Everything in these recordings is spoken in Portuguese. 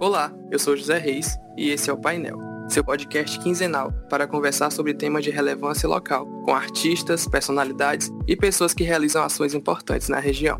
Olá, eu sou José Reis e esse é o Painel, seu podcast quinzenal para conversar sobre temas de relevância local com artistas, personalidades e pessoas que realizam ações importantes na região.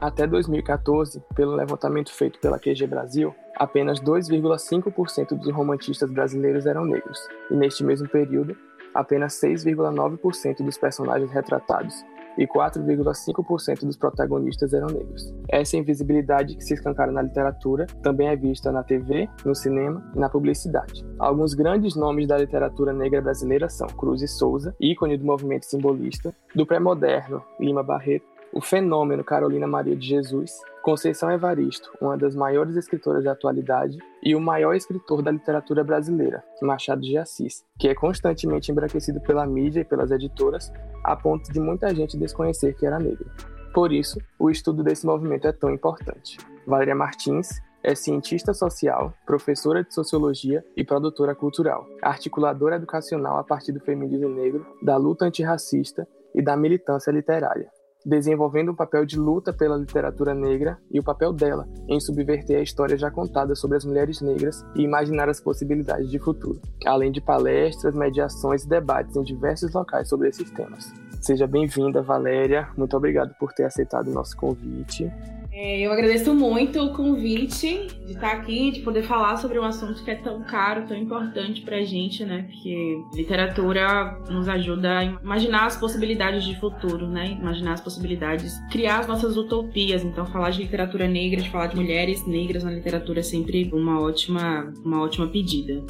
Até 2014, pelo levantamento feito pela QG Brasil, apenas 2,5% dos romantistas brasileiros eram negros, e neste mesmo período, apenas 6,9% dos personagens retratados e 4,5% dos protagonistas eram negros. Essa invisibilidade que se escancara na literatura também é vista na TV, no cinema e na publicidade. Alguns grandes nomes da literatura negra brasileira são Cruz e Souza, ícone do movimento simbolista, do pré-moderno Lima Barreto, o fenômeno Carolina Maria de Jesus, Conceição Evaristo, uma das maiores escritoras da atualidade, e o maior escritor da literatura brasileira, Machado de Assis, que é constantemente embranquecido pela mídia e pelas editoras, a ponto de muita gente desconhecer que era negro. Por isso, o estudo desse movimento é tão importante. Valéria Martins é cientista social, professora de sociologia e produtora cultural, articuladora educacional a partir do feminismo negro, da luta antirracista e da militância literária desenvolvendo um papel de luta pela literatura negra e o papel dela em subverter a história já contada sobre as mulheres negras e imaginar as possibilidades de futuro, além de palestras, mediações e debates em diversos locais sobre esses temas. Seja bem-vinda, Valéria. Muito obrigado por ter aceitado o nosso convite. É, eu agradeço muito o convite de estar aqui, de poder falar sobre um assunto que é tão caro, tão importante pra gente, né? Porque literatura nos ajuda a imaginar as possibilidades de futuro, né? Imaginar as possibilidades, criar as nossas utopias. Então, falar de literatura negra, de falar de mulheres negras na literatura é sempre uma ótima, uma ótima pedida.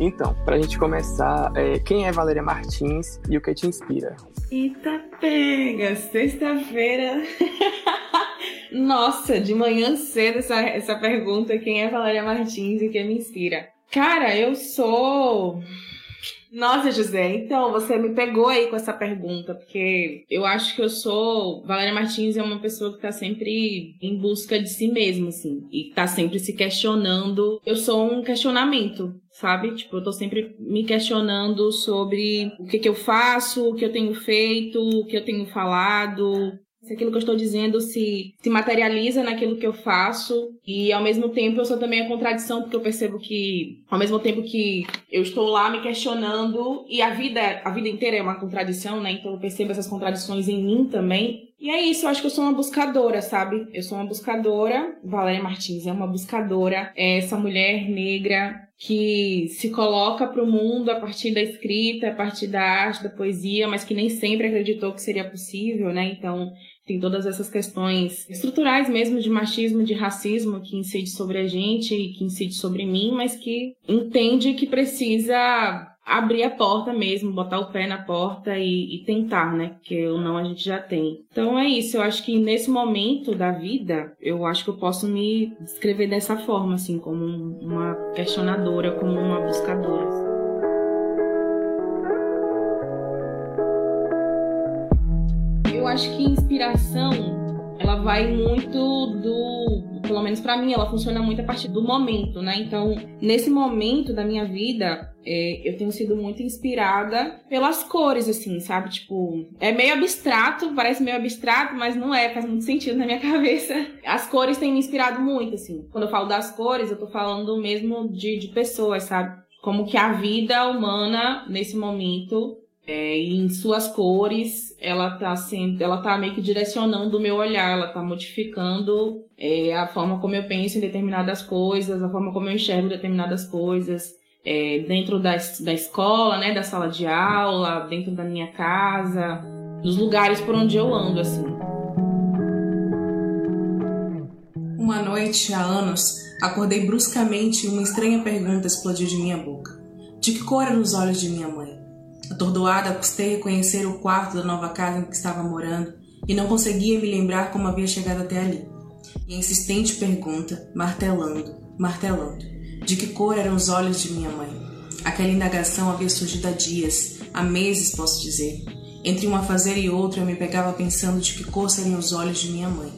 Então, para a gente começar, é, quem é Valéria Martins e o que te inspira? Eita pega, sexta-feira. Nossa, de manhã cedo essa, essa pergunta, quem é Valéria Martins e o que me inspira? Cara, eu sou nossa, José, então você me pegou aí com essa pergunta, porque eu acho que eu sou. Valéria Martins é uma pessoa que tá sempre em busca de si mesma, assim, e tá sempre se questionando. Eu sou um questionamento, sabe? Tipo, eu tô sempre me questionando sobre o que que eu faço, o que eu tenho feito, o que eu tenho falado, se aquilo que eu estou dizendo se, se materializa naquilo que eu faço e ao mesmo tempo eu sou também a contradição porque eu percebo que ao mesmo tempo que eu estou lá me questionando e a vida a vida inteira é uma contradição, né? Então eu percebo essas contradições em mim também. E é isso, eu acho que eu sou uma buscadora, sabe? Eu sou uma buscadora, Valéria Martins é uma buscadora, é essa mulher negra que se coloca para o mundo a partir da escrita, a partir da arte, da poesia, mas que nem sempre acreditou que seria possível, né? Então, tem todas essas questões estruturais mesmo de machismo, de racismo que incide sobre a gente e que incide sobre mim, mas que entende que precisa abrir a porta mesmo, botar o pé na porta e, e, tentar, né? Porque o não a gente já tem. Então é isso, eu acho que nesse momento da vida, eu acho que eu posso me descrever dessa forma, assim, como uma questionadora, como uma buscadora. Acho que inspiração ela vai muito do, pelo menos para mim, ela funciona muito a partir do momento, né? Então, nesse momento da minha vida, é, eu tenho sido muito inspirada pelas cores, assim, sabe? Tipo, é meio abstrato, parece meio abstrato, mas não é, faz muito sentido na minha cabeça. As cores têm me inspirado muito, assim. Quando eu falo das cores, eu tô falando mesmo de, de pessoas, sabe? Como que a vida humana, nesse momento, é, em suas cores, ela tá sendo, ela tá meio que direcionando o meu olhar, ela tá modificando é, a forma como eu penso em determinadas coisas, a forma como eu enxergo determinadas coisas, é, dentro da, da escola, né, da sala de aula, dentro da minha casa, dos lugares por onde eu ando, assim. Uma noite, há anos, acordei bruscamente e uma estranha pergunta explodiu de minha boca. De que cor eram os olhos de minha mãe? Atordoada, custei reconhecer o quarto da nova casa em que estava morando e não conseguia me lembrar como havia chegado até ali. E a insistente pergunta, martelando, martelando, de que cor eram os olhos de minha mãe. Aquela indagação havia surgido há dias, há meses, posso dizer. Entre um afazer e outro, eu me pegava pensando de que cor seriam os olhos de minha mãe.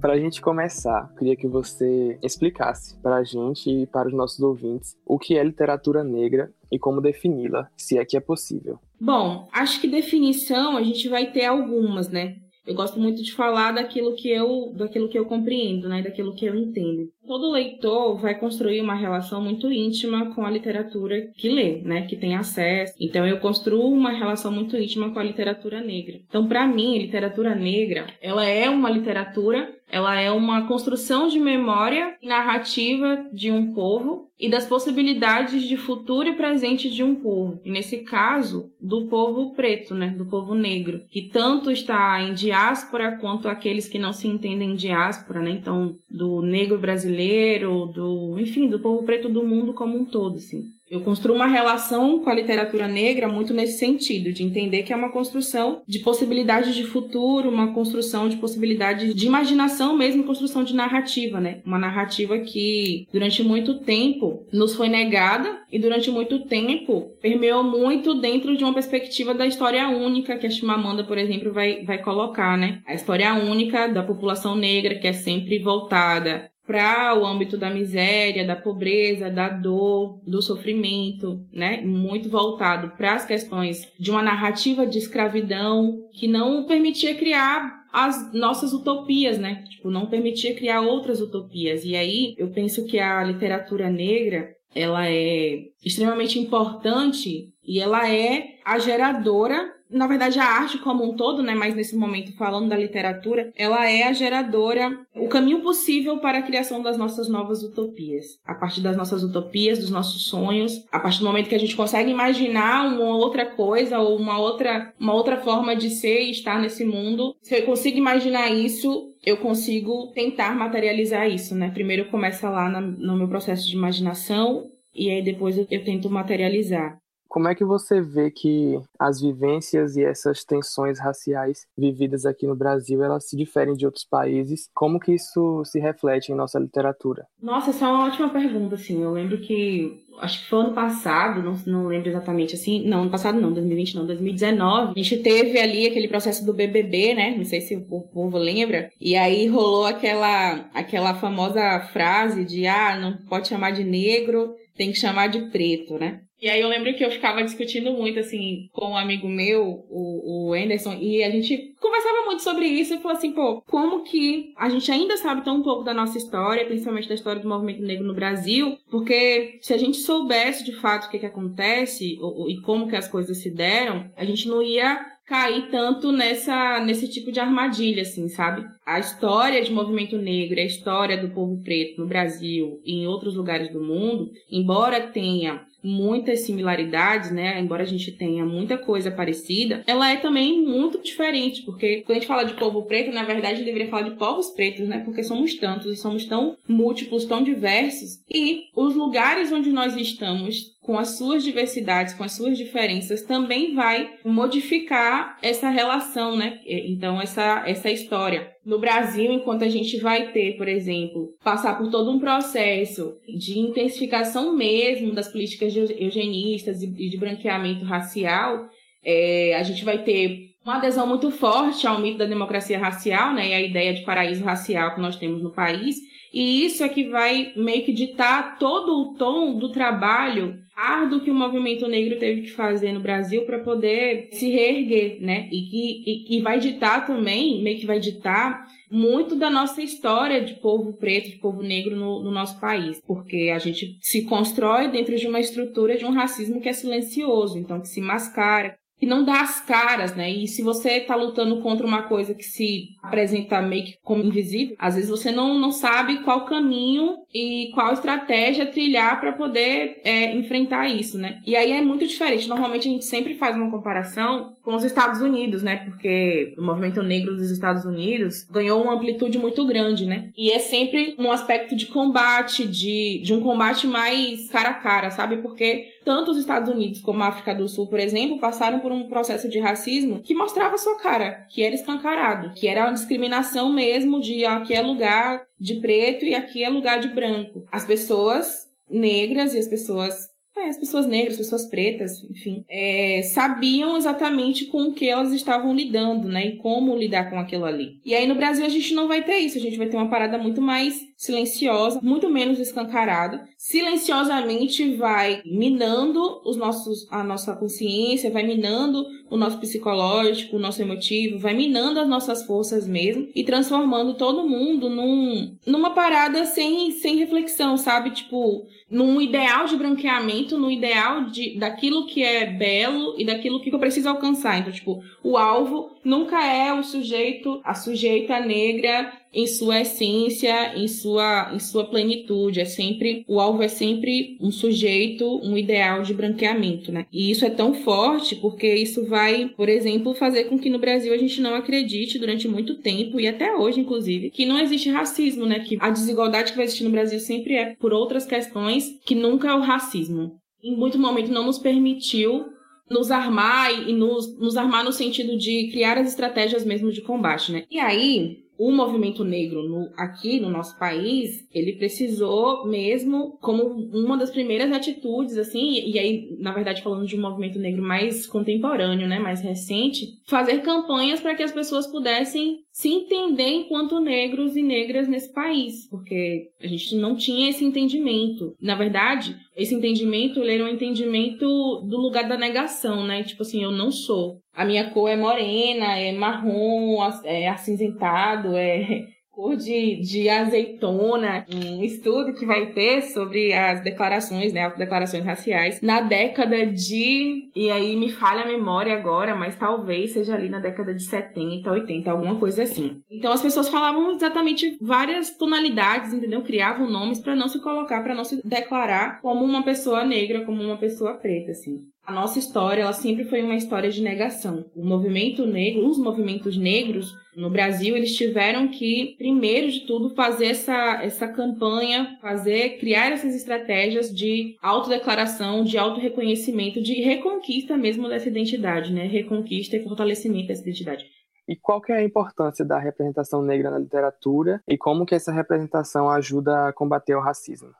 Para a gente começar, queria que você explicasse para a gente e para os nossos ouvintes o que é literatura negra e como defini-la, se é que é possível. Bom, acho que definição a gente vai ter algumas, né? Eu gosto muito de falar daquilo que eu, daquilo que eu compreendo, né, daquilo que eu entendo. Todo leitor vai construir uma relação muito íntima com a literatura que lê, né, que tem acesso. Então eu construo uma relação muito íntima com a literatura negra. Então para mim, literatura negra, ela é uma literatura ela é uma construção de memória narrativa de um povo e das possibilidades de futuro e presente de um povo. E nesse caso, do povo preto, né, do povo negro, que tanto está em diáspora quanto aqueles que não se entendem em diáspora, né? Então, do negro brasileiro, do, enfim, do povo preto do mundo como um todo, assim. Eu construo uma relação com a literatura negra muito nesse sentido, de entender que é uma construção de possibilidades de futuro, uma construção de possibilidades de imaginação mesmo, construção de narrativa, né? Uma narrativa que durante muito tempo nos foi negada e durante muito tempo permeou muito dentro de uma perspectiva da história única que a Chimamanda, por exemplo, vai, vai colocar, né? A história única da população negra que é sempre voltada para o âmbito da miséria, da pobreza, da dor, do sofrimento, né? Muito voltado para as questões de uma narrativa de escravidão que não permitia criar as nossas utopias, né? Tipo, não permitia criar outras utopias. E aí eu penso que a literatura negra ela é extremamente importante e ela é a geradora na verdade, a arte como um todo, né, mas nesse momento falando da literatura, ela é a geradora, o caminho possível para a criação das nossas novas utopias. A partir das nossas utopias, dos nossos sonhos, a partir do momento que a gente consegue imaginar uma outra coisa ou uma outra, uma outra forma de ser e estar nesse mundo, se eu consigo imaginar isso, eu consigo tentar materializar isso, né? Primeiro começa lá no meu processo de imaginação e aí depois eu tento materializar. Como é que você vê que as vivências e essas tensões raciais vividas aqui no Brasil, elas se diferem de outros países? Como que isso se reflete em nossa literatura? Nossa, essa é uma ótima pergunta, assim. Eu lembro que acho que foi ano passado, não, não lembro exatamente assim, não, ano passado não, 2020 não, 2019, a gente teve ali aquele processo do BBB, né, não sei se o povo lembra, e aí rolou aquela, aquela famosa frase de, ah, não pode chamar de negro, tem que chamar de preto, né? E aí eu lembro que eu ficava discutindo muito, assim, com um amigo meu, o, o Anderson, e a gente conversava muito sobre isso e falou assim, pô, como que a gente ainda sabe tão pouco da nossa história, principalmente da história do movimento negro no Brasil, porque se a gente soubesse de fato o que, que acontece ou, e como que as coisas se deram, a gente não ia cair tanto nessa nesse tipo de armadilha, assim, sabe? A história de movimento negro, a história do povo preto no Brasil e em outros lugares do mundo, embora tenha muitas similaridades, né? Embora a gente tenha muita coisa parecida, ela é também muito diferente, porque quando a gente fala de povo preto, na verdade, a gente deveria falar de povos pretos, né? Porque somos tantos e somos tão múltiplos, tão diversos, e os lugares onde nós estamos com as suas diversidades, com as suas diferenças, também vai modificar essa relação, né? Então, essa, essa história. No Brasil, enquanto a gente vai ter, por exemplo, passar por todo um processo de intensificação mesmo das políticas eugenistas e de branqueamento racial, é, a gente vai ter uma adesão muito forte ao mito da democracia racial, né, e a ideia de paraíso racial que nós temos no país, e isso é que vai meio que ditar todo o tom do trabalho árduo que o movimento negro teve que fazer no Brasil para poder se reerguer, né? E que e, e vai ditar também, meio que vai ditar muito da nossa história de povo preto, de povo negro no, no, nosso país, porque a gente se constrói dentro de uma estrutura de um racismo que é silencioso, então que se mascara, que não dá as caras, né? E se você tá lutando contra uma coisa que se apresenta meio que como invisível, às vezes você não, não sabe qual caminho e qual estratégia trilhar para poder é, enfrentar isso, né? E aí é muito diferente. Normalmente a gente sempre faz uma comparação com os Estados Unidos, né? Porque o movimento negro dos Estados Unidos ganhou uma amplitude muito grande, né? E é sempre um aspecto de combate, de, de um combate mais cara a cara, sabe? Porque tanto os Estados Unidos como a África do Sul, por exemplo, passaram por um processo de racismo que mostrava sua cara, que era escancarado, que era uma discriminação mesmo de aqui é lugar de preto e aqui é lugar de branco. As pessoas negras e as pessoas é, as pessoas negras, pessoas pretas, enfim, é, sabiam exatamente com o que elas estavam lidando, né? E como lidar com aquilo ali. E aí no Brasil a gente não vai ter isso, a gente vai ter uma parada muito mais silenciosa, muito menos escancarada. Silenciosamente vai minando os nossos, a nossa consciência, vai minando o nosso psicológico, o nosso emotivo, vai minando as nossas forças mesmo e transformando todo mundo num, numa parada sem, sem reflexão, sabe? Tipo, num ideal de branqueamento, no ideal de, daquilo que é belo e daquilo que eu preciso alcançar. Então, tipo, o alvo nunca é o sujeito, a sujeita negra em sua essência, em sua, em sua plenitude. É sempre, o alvo é sempre um sujeito, um ideal de branqueamento, né? E isso é tão forte porque isso vai, por exemplo, fazer com que no Brasil a gente não acredite durante muito tempo e até hoje, inclusive, que não existe racismo, né? Que a desigualdade que vai existir no Brasil sempre é por outras questões que nunca é o racismo. Em muito momento não nos permitiu nos armar e nos, nos armar no sentido de criar as estratégias mesmo de combate, né? E aí, o movimento negro no, aqui no nosso país, ele precisou mesmo, como uma das primeiras atitudes, assim, e aí, na verdade, falando de um movimento negro mais contemporâneo, né, mais recente, fazer campanhas para que as pessoas pudessem se entender enquanto negros e negras nesse país, porque a gente não tinha esse entendimento. Na verdade, esse entendimento ele era um entendimento do lugar da negação, né? Tipo assim, eu não sou. A minha cor é morena, é marrom, é acinzentado, é cor de, de azeitona, um estudo que vai ter sobre as declarações, né, declarações raciais, na década de, e aí me falha a memória agora, mas talvez seja ali na década de 70, 80, alguma coisa assim. Então as pessoas falavam exatamente várias tonalidades, entendeu? Criavam nomes para não se colocar, para não se declarar como uma pessoa negra, como uma pessoa preta, assim. A nossa história, ela sempre foi uma história de negação. O movimento negro, os movimentos negros no Brasil, eles tiveram que, primeiro de tudo, fazer essa, essa campanha, fazer, criar essas estratégias de autodeclaração, de autorreconhecimento, de reconquista mesmo dessa identidade, né? Reconquista e fortalecimento dessa identidade. E qual que é a importância da representação negra na literatura e como que essa representação ajuda a combater o racismo?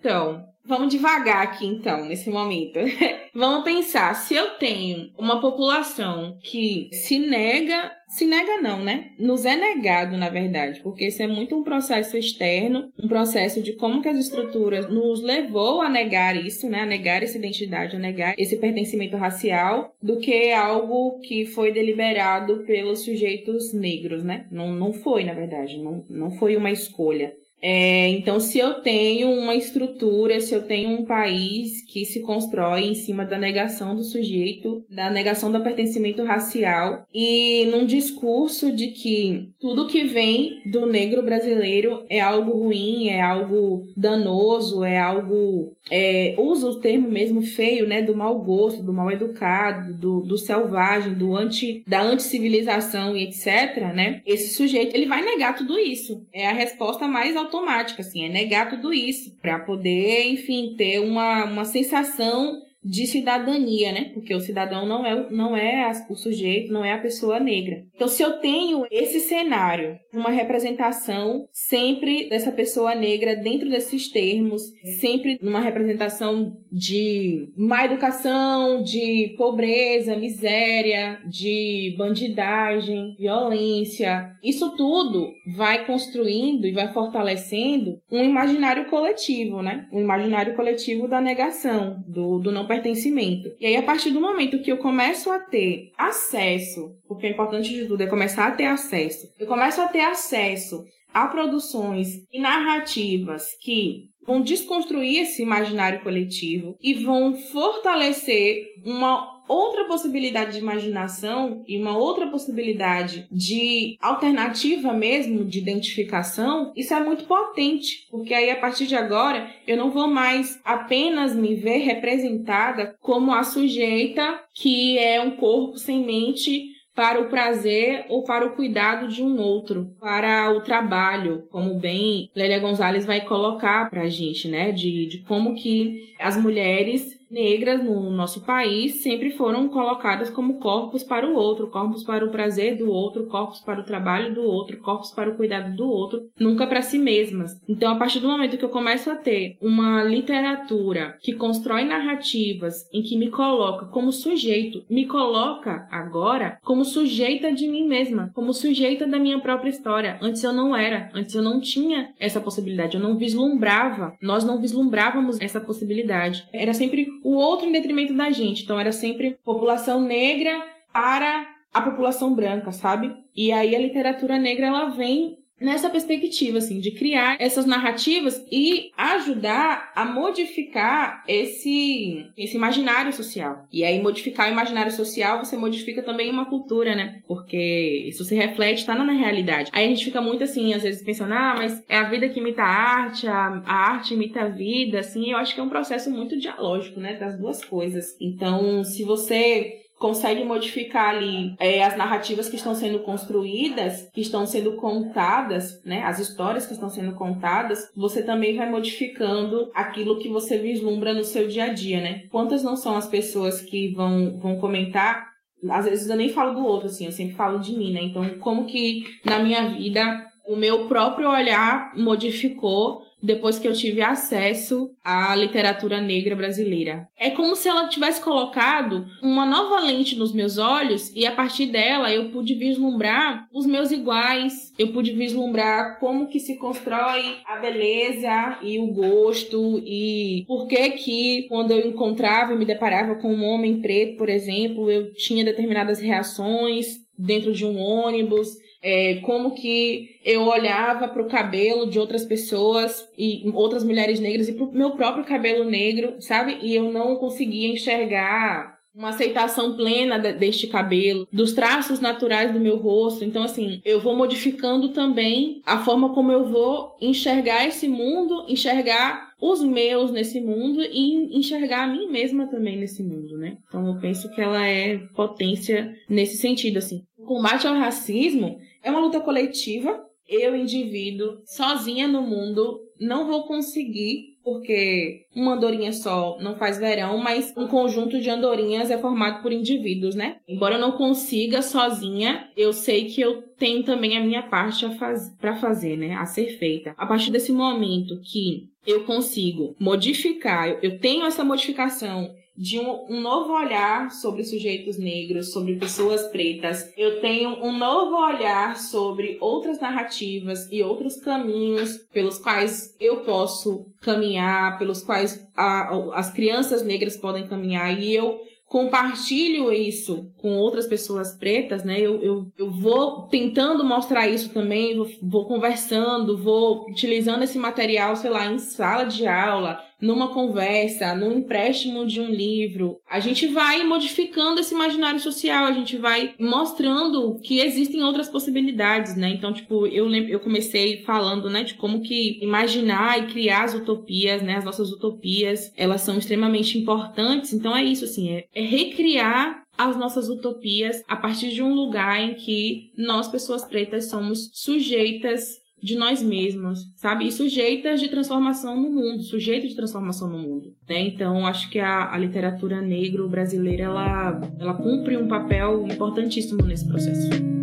Então, vamos devagar aqui então, nesse momento. vamos pensar, se eu tenho uma população que se nega, se nega não, né? Nos é negado, na verdade, porque isso é muito um processo externo, um processo de como que as estruturas nos levou a negar isso, né? A negar essa identidade, a negar esse pertencimento racial, do que algo que foi deliberado pelos sujeitos negros, né? Não, não foi, na verdade, não, não foi uma escolha. É, então, se eu tenho uma estrutura, se eu tenho um país que se constrói em cima da negação do sujeito, da negação do pertencimento racial, e num discurso de que tudo que vem do negro brasileiro é algo ruim, é algo danoso, é algo. É, usa o termo mesmo feio, né? Do mau gosto, do mal educado, do, do selvagem, do anti, da anticivilização e etc., né? Esse sujeito, ele vai negar tudo isso. É a resposta mais automática, assim, é negar tudo isso para poder, enfim, ter uma, uma sensação de cidadania, né? Porque o cidadão não é, não é o sujeito, não é a pessoa negra. Então, se eu tenho esse cenário, uma representação sempre dessa pessoa negra dentro desses termos, sempre numa representação de má educação, de pobreza, miséria, de bandidagem, violência, isso tudo vai construindo e vai fortalecendo um imaginário coletivo, né? Um imaginário coletivo da negação, do, do não pertencimento. E aí, a partir do momento que eu começo a ter acesso, porque o importante de tudo é começar a ter acesso, eu começo a ter acesso a produções e narrativas que vão desconstruir esse imaginário coletivo e vão fortalecer uma outra possibilidade de imaginação e uma outra possibilidade de alternativa mesmo de identificação, isso é muito potente, porque aí a partir de agora eu não vou mais apenas me ver representada como a sujeita que é um corpo sem mente para o prazer ou para o cuidado de um outro, para o trabalho, como bem Lélia Gonzalez vai colocar para a gente, né? De, de como que as mulheres negras no nosso país sempre foram colocadas como corpos para o outro, corpos para o prazer do outro, corpos para o trabalho do outro, corpos para o cuidado do outro, nunca para si mesmas. Então, a partir do momento que eu começo a ter uma literatura que constrói narrativas em que me coloca como sujeito, me coloca agora como sujeita de mim mesma, como sujeita da minha própria história. Antes eu não era, antes eu não tinha essa possibilidade, eu não vislumbrava, nós não vislumbrávamos essa possibilidade. Era sempre o outro em detrimento da gente, então era sempre população negra para a população branca, sabe? E aí a literatura negra ela vem nessa perspectiva, assim, de criar essas narrativas e ajudar a modificar esse, esse imaginário social. E aí, modificar o imaginário social, você modifica também uma cultura, né? Porque isso se reflete, tá na realidade. Aí a gente fica muito assim, às vezes pensando, ah, mas é a vida que imita a arte, a, a arte imita a vida, assim, eu acho que é um processo muito dialógico, né? Das duas coisas. Então, se você consegue modificar ali é, as narrativas que estão sendo construídas, que estão sendo contadas, né, as histórias que estão sendo contadas, você também vai modificando aquilo que você vislumbra no seu dia a dia, né? Quantas não são as pessoas que vão, vão comentar às vezes eu nem falo do outro, assim, eu sempre falo de mim, né? Então, como que na minha vida o meu próprio olhar modificou depois que eu tive acesso à literatura negra brasileira. É como se ela tivesse colocado uma nova lente nos meus olhos e a partir dela eu pude vislumbrar os meus iguais, eu pude vislumbrar como que se constrói a beleza e o gosto e por que que quando eu encontrava e me deparava com um homem preto, por exemplo, eu tinha determinadas reações dentro de um ônibus é, como que eu olhava para o cabelo de outras pessoas e outras mulheres negras e para o meu próprio cabelo negro, sabe? E eu não conseguia enxergar uma aceitação plena deste cabelo, dos traços naturais do meu rosto. Então, assim, eu vou modificando também a forma como eu vou enxergar esse mundo, enxergar os meus nesse mundo e enxergar a mim mesma também nesse mundo, né? Então, eu penso que ela é potência nesse sentido, assim. O combate ao racismo é uma luta coletiva. Eu, indivíduo, sozinha no mundo, não vou conseguir, porque uma andorinha só não faz verão, mas um conjunto de andorinhas é formado por indivíduos, né? Embora eu não consiga sozinha, eu sei que eu tenho também a minha parte faz... para fazer, né? A ser feita. A partir desse momento que eu consigo modificar, eu tenho essa modificação de um, um, novo olhar sobre sujeitos negros, sobre pessoas pretas. Eu tenho um novo olhar sobre outras narrativas e outros caminhos pelos quais eu posso caminhar, pelos quais a, as crianças negras podem caminhar. E eu compartilho isso com outras pessoas pretas, né? Eu, eu, eu vou tentando mostrar isso também, vou, vou conversando, vou utilizando esse material, sei lá, em sala de aula, numa conversa, num empréstimo de um livro, a gente vai modificando esse imaginário social, a gente vai mostrando que existem outras possibilidades, né? Então, tipo, eu lembro, eu comecei falando, né, de como que imaginar e criar as utopias, né, as nossas utopias, elas são extremamente importantes. Então é isso, assim, é, é recriar as nossas utopias a partir de um lugar em que nós, pessoas pretas, somos sujeitas de nós mesmos, sabe? E sujeitas de transformação no mundo, sujeitos de transformação no mundo, né? Então, acho que a, a literatura negro brasileira, ela, ela cumpre um papel importantíssimo nesse processo.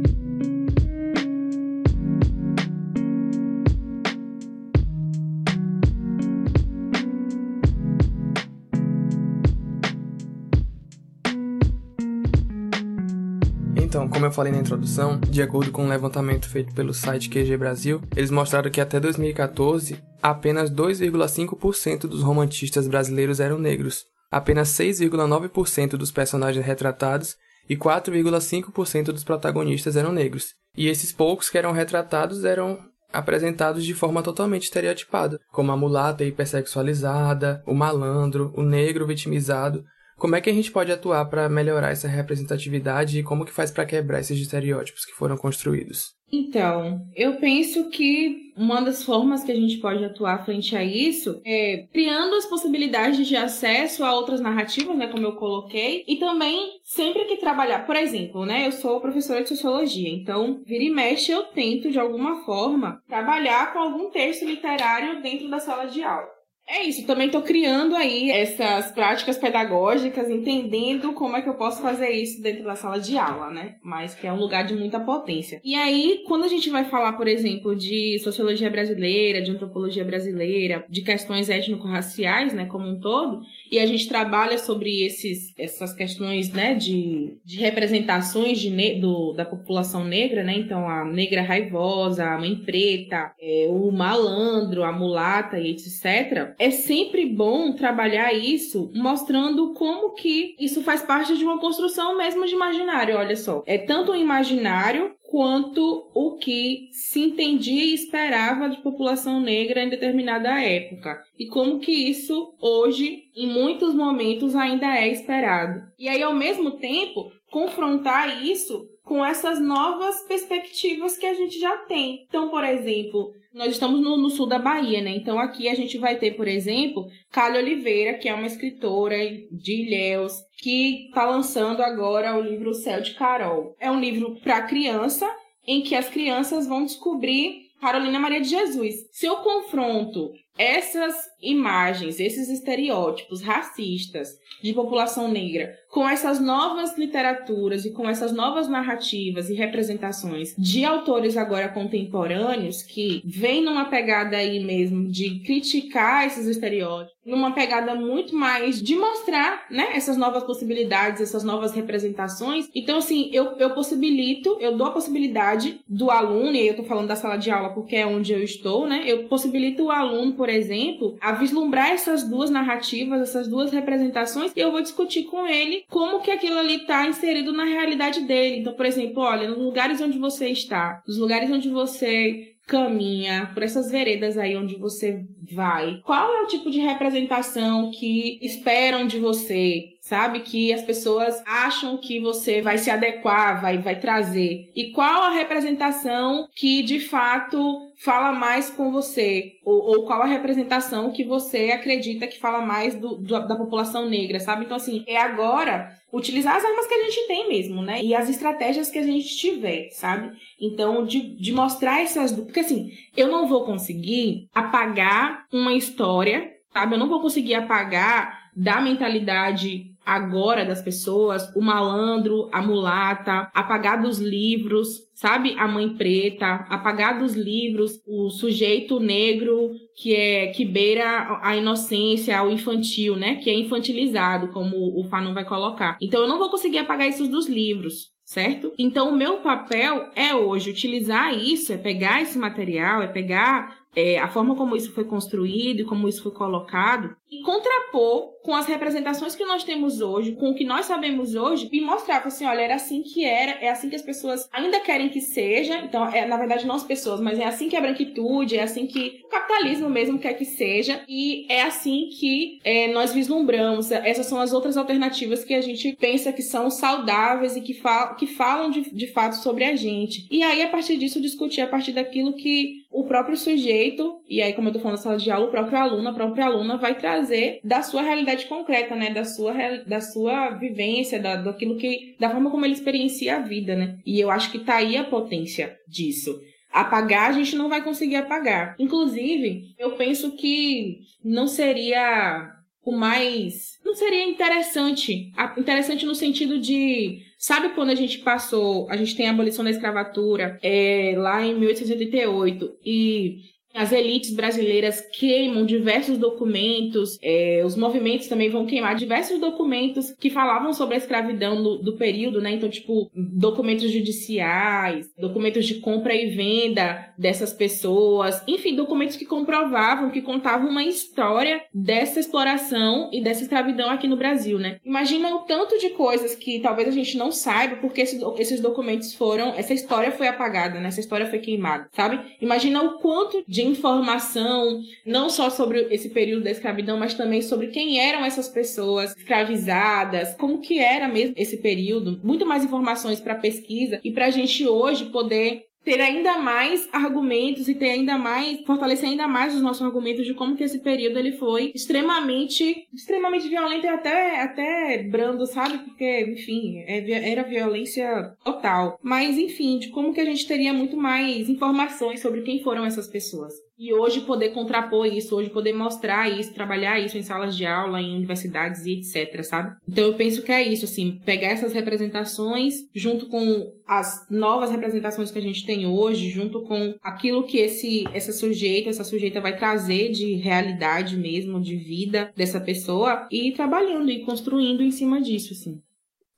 Como eu falei na introdução, de acordo com um levantamento feito pelo site QG Brasil, eles mostraram que até 2014, apenas 2,5% dos romantistas brasileiros eram negros, apenas 6,9% dos personagens retratados e 4,5% dos protagonistas eram negros. E esses poucos que eram retratados eram apresentados de forma totalmente estereotipada, como a mulata hipersexualizada, o malandro, o negro vitimizado, como é que a gente pode atuar para melhorar essa representatividade e como que faz para quebrar esses estereótipos que foram construídos? Então, eu penso que uma das formas que a gente pode atuar frente a isso é criando as possibilidades de acesso a outras narrativas, né, como eu coloquei, e também sempre que trabalhar, por exemplo, né, eu sou professora de sociologia, então vira e mexe eu tento de alguma forma trabalhar com algum texto literário dentro da sala de aula. É isso, também estou criando aí essas práticas pedagógicas, entendendo como é que eu posso fazer isso dentro da sala de aula, né? Mas que é um lugar de muita potência. E aí, quando a gente vai falar, por exemplo, de sociologia brasileira, de antropologia brasileira, de questões étnico-raciais, né, como um todo, e a gente trabalha sobre esses, essas questões, né, de, de representações de do, da população negra, né, então a negra raivosa, a mãe preta, é, o malandro, a mulata e etc., é sempre bom trabalhar isso mostrando como que isso faz parte de uma construção mesmo de imaginário, olha só. É tanto um imaginário quanto o que se entendia e esperava de população negra em determinada época. E como que isso hoje, em muitos momentos, ainda é esperado. E aí, ao mesmo tempo, confrontar isso com essas novas perspectivas que a gente já tem. Então, por exemplo, nós estamos no, no, sul da Bahia, né? Então aqui a gente vai ter, por exemplo, Cália Oliveira, que é uma escritora de Ilhéus, que está lançando agora o livro Céu de Carol. É um livro para criança, em que as crianças vão descobrir Carolina Maria de Jesus. Se eu confronto essas imagens, esses estereótipos racistas de população negra com essas novas literaturas e com essas novas narrativas e representações de autores agora contemporâneos que vêm numa pegada aí mesmo de criticar esses estereótipos, numa pegada muito mais de mostrar, né, essas novas possibilidades, essas novas representações. Então, assim, eu, eu possibilito, eu dou a possibilidade do aluno, e eu tô falando da sala de aula porque é onde eu estou, né, eu possibilito o aluno, por exemplo, a vislumbrar essas duas narrativas, essas duas representações, e eu vou discutir com ele como que aquilo ali está inserido na realidade dele. Então, por exemplo, olha, nos lugares onde você está, nos lugares onde você caminha, por essas veredas aí onde você vai, qual é o tipo de representação que esperam de você, sabe? Que as pessoas acham que você vai se adequar, vai, vai trazer. E qual a representação que de fato fala mais com você? Ou, ou qual a representação que você acredita que fala mais do, do, da população negra, sabe? Então, assim, é agora utilizar as armas que a gente tem mesmo, né? E as estratégias que a gente tiver, sabe? Então, de, de mostrar essas. Porque, assim, eu não vou conseguir apagar uma história, sabe? Eu não vou conseguir apagar da mentalidade agora das pessoas, o malandro, a mulata, apagar dos livros, sabe? A mãe preta, apagar dos livros o sujeito negro que é que beira a inocência, o infantil, né? Que é infantilizado, como o Fanon vai colocar. Então eu não vou conseguir apagar isso dos livros certo? Então, o meu papel é hoje utilizar isso, é pegar esse material, é pegar é, a forma como isso foi construído e como isso foi colocado e contrapor com as representações que nós temos hoje, com o que nós sabemos hoje, e mostrar assim, olha, era assim que era, é assim que as pessoas ainda querem que seja. Então, é na verdade não as pessoas, mas é assim que a branquitude, é assim que o capitalismo mesmo quer que seja, e é assim que é, nós vislumbramos. Essas são as outras alternativas que a gente pensa que são saudáveis e que, fal que falam de, de fato sobre a gente. E aí, a partir disso, discutir a partir daquilo que o próprio sujeito, e aí, como eu tô falando na sala de aula, o próprio aluno, a própria aluna vai trazer da sua realidade concreta, né? Da sua, da sua vivência, da, daquilo que. da forma como ele experiencia a vida, né? E eu acho que tá aí a potência disso. Apagar, a gente não vai conseguir apagar. Inclusive, eu penso que não seria o mais. Não seria interessante. Interessante no sentido de. Sabe quando a gente passou. A gente tem a abolição da escravatura é, lá em 1888 e as elites brasileiras queimam diversos documentos, é, os movimentos também vão queimar diversos documentos que falavam sobre a escravidão do, do, período, né? Então, tipo, documentos judiciais, documentos de compra e venda dessas pessoas, enfim, documentos que comprovavam, que contavam uma história dessa exploração e dessa escravidão aqui no Brasil, né? Imagina o tanto de coisas que talvez a gente não saiba porque esses, esses documentos foram, essa história foi apagada, né? Essa história foi queimada, sabe? Imagina o quanto de informação, não só sobre esse período da escravidão, mas também sobre quem eram essas pessoas escravizadas, como que era mesmo esse período, muito mais informações para pesquisa e para a gente hoje poder ter ainda mais argumentos e ter ainda mais, fortalecer ainda mais os nossos argumentos de como que esse período ele foi extremamente, extremamente violento e até, até brando, sabe? Porque, enfim, é, era violência total. Mas, enfim, de como que a gente teria muito mais informações sobre quem foram essas pessoas. E hoje poder contrapor isso, hoje poder mostrar isso, trabalhar isso em salas de aula, em universidades e etc, sabe? Então eu penso que é isso, assim, pegar essas representações junto com as novas representações que a gente tem hoje, junto com aquilo que esse essa sujeita, essa sujeita vai trazer de realidade mesmo, de vida dessa pessoa e trabalhando e construindo em cima disso, assim.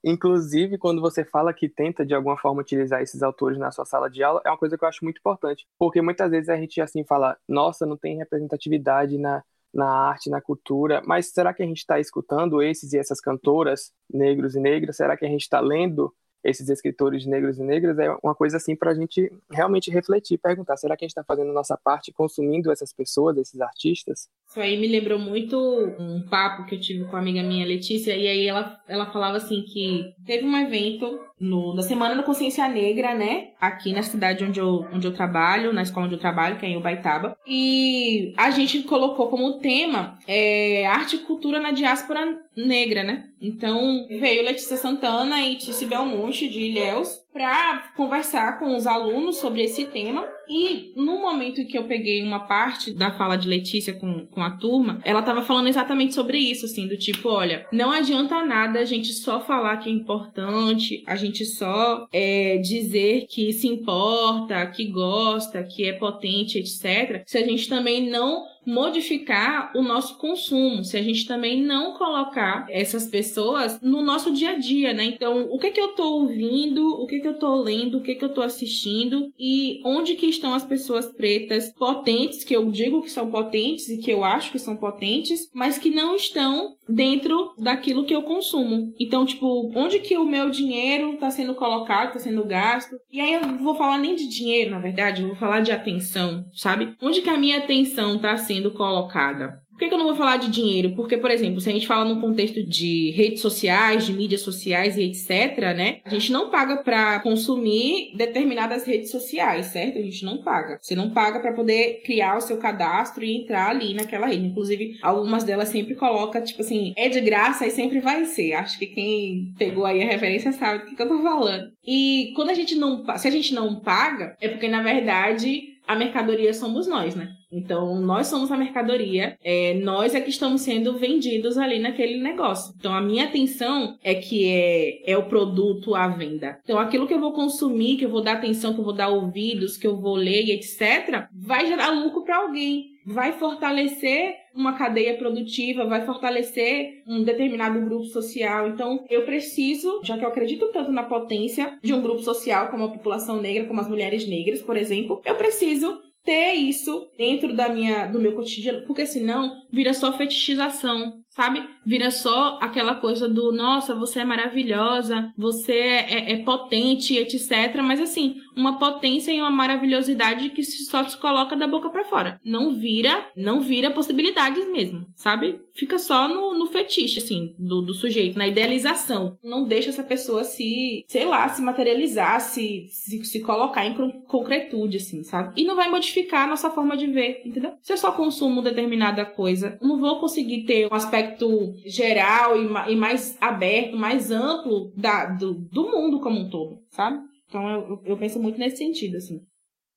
Inclusive, quando você fala que tenta de alguma forma utilizar esses autores na sua sala de aula, é uma coisa que eu acho muito importante, porque muitas vezes a gente assim fala, nossa, não tem representatividade na, na arte, na cultura, mas será que a gente está escutando esses e essas cantoras, negros e negras? Será que a gente está lendo esses escritores negros e negras? É uma coisa assim para a gente realmente refletir, perguntar, será que a gente está fazendo nossa parte, consumindo essas pessoas, esses artistas? Isso aí me lembrou muito um papo que eu tive com a amiga minha Letícia, e aí ela, ela falava assim que teve um evento no, na Semana da Consciência Negra, né? Aqui na cidade onde eu, onde eu trabalho, na escola onde eu trabalho, que é em Ubaitaba. E a gente colocou como tema é, arte e cultura na diáspora negra, né? Então veio Letícia Santana e Tici Belmonte de Ilhéus para conversar com os alunos sobre esse tema. E no momento que eu peguei uma parte da fala de Letícia com, com a turma, ela estava falando exatamente sobre isso, assim, do tipo, olha, não adianta nada a gente só falar que é importante, a gente só é, dizer que se importa, que gosta, que é potente, etc., se a gente também não modificar o nosso consumo, se a gente também não colocar essas pessoas no nosso dia a dia, né? Então, o que que eu tô ouvindo, o que que eu tô lendo, o que que eu tô assistindo e onde que estão as pessoas pretas potentes, que eu digo que são potentes e que eu acho que são potentes, mas que não estão dentro daquilo que eu consumo. Então, tipo, onde que o meu dinheiro está sendo colocado, está sendo gasto? E aí eu vou falar nem de dinheiro, na verdade, eu vou falar de atenção, sabe? Onde que a minha atenção está sendo colocada? Por que, que, eu não vou falar de dinheiro? Porque, por exemplo, se a gente fala no contexto de redes sociais, de mídias sociais e etc, né? A gente não paga para consumir determinadas redes sociais, certo? A gente não paga. Você não paga para poder criar o seu cadastro e entrar ali naquela rede. Inclusive, algumas delas sempre coloca, tipo assim, é de graça e sempre vai ser. Acho que quem pegou aí a referência sabe do que, que eu tô falando. E quando a gente não, se a gente não paga, é porque na verdade a mercadoria somos nós, né? Então, nós somos a mercadoria, é, nós é que estamos sendo vendidos ali naquele negócio. Então, a minha atenção é que é, é o produto à venda. Então, aquilo que eu vou consumir, que eu vou dar atenção, que eu vou dar ouvidos, que eu vou ler, etc., vai gerar lucro para alguém. Vai fortalecer uma cadeia produtiva, vai fortalecer um determinado grupo social. Então, eu preciso, já que eu acredito tanto na potência de um grupo social como a população negra, como as mulheres negras, por exemplo, eu preciso ter isso dentro da minha, do meu cotidiano, porque senão vira só fetichização, sabe? Vira só aquela coisa do, nossa, você é maravilhosa, você é, é, é potente, etc. Mas assim, uma potência e uma maravilhosidade que só se coloca da boca para fora. Não vira, não vira possibilidades mesmo, sabe? Fica só no, no fetiche, assim, do, do sujeito, na idealização. Não deixa essa pessoa se, sei lá, se materializar, se, se, se colocar em concretude, assim, sabe? E não vai modificar a nossa forma de ver, entendeu? Se eu só consumo determinada coisa, não vou conseguir ter um aspecto geral e, mais aberto, mais amplo da, do, do mundo como um todo, sabe? Então eu, eu penso muito nesse sentido, assim.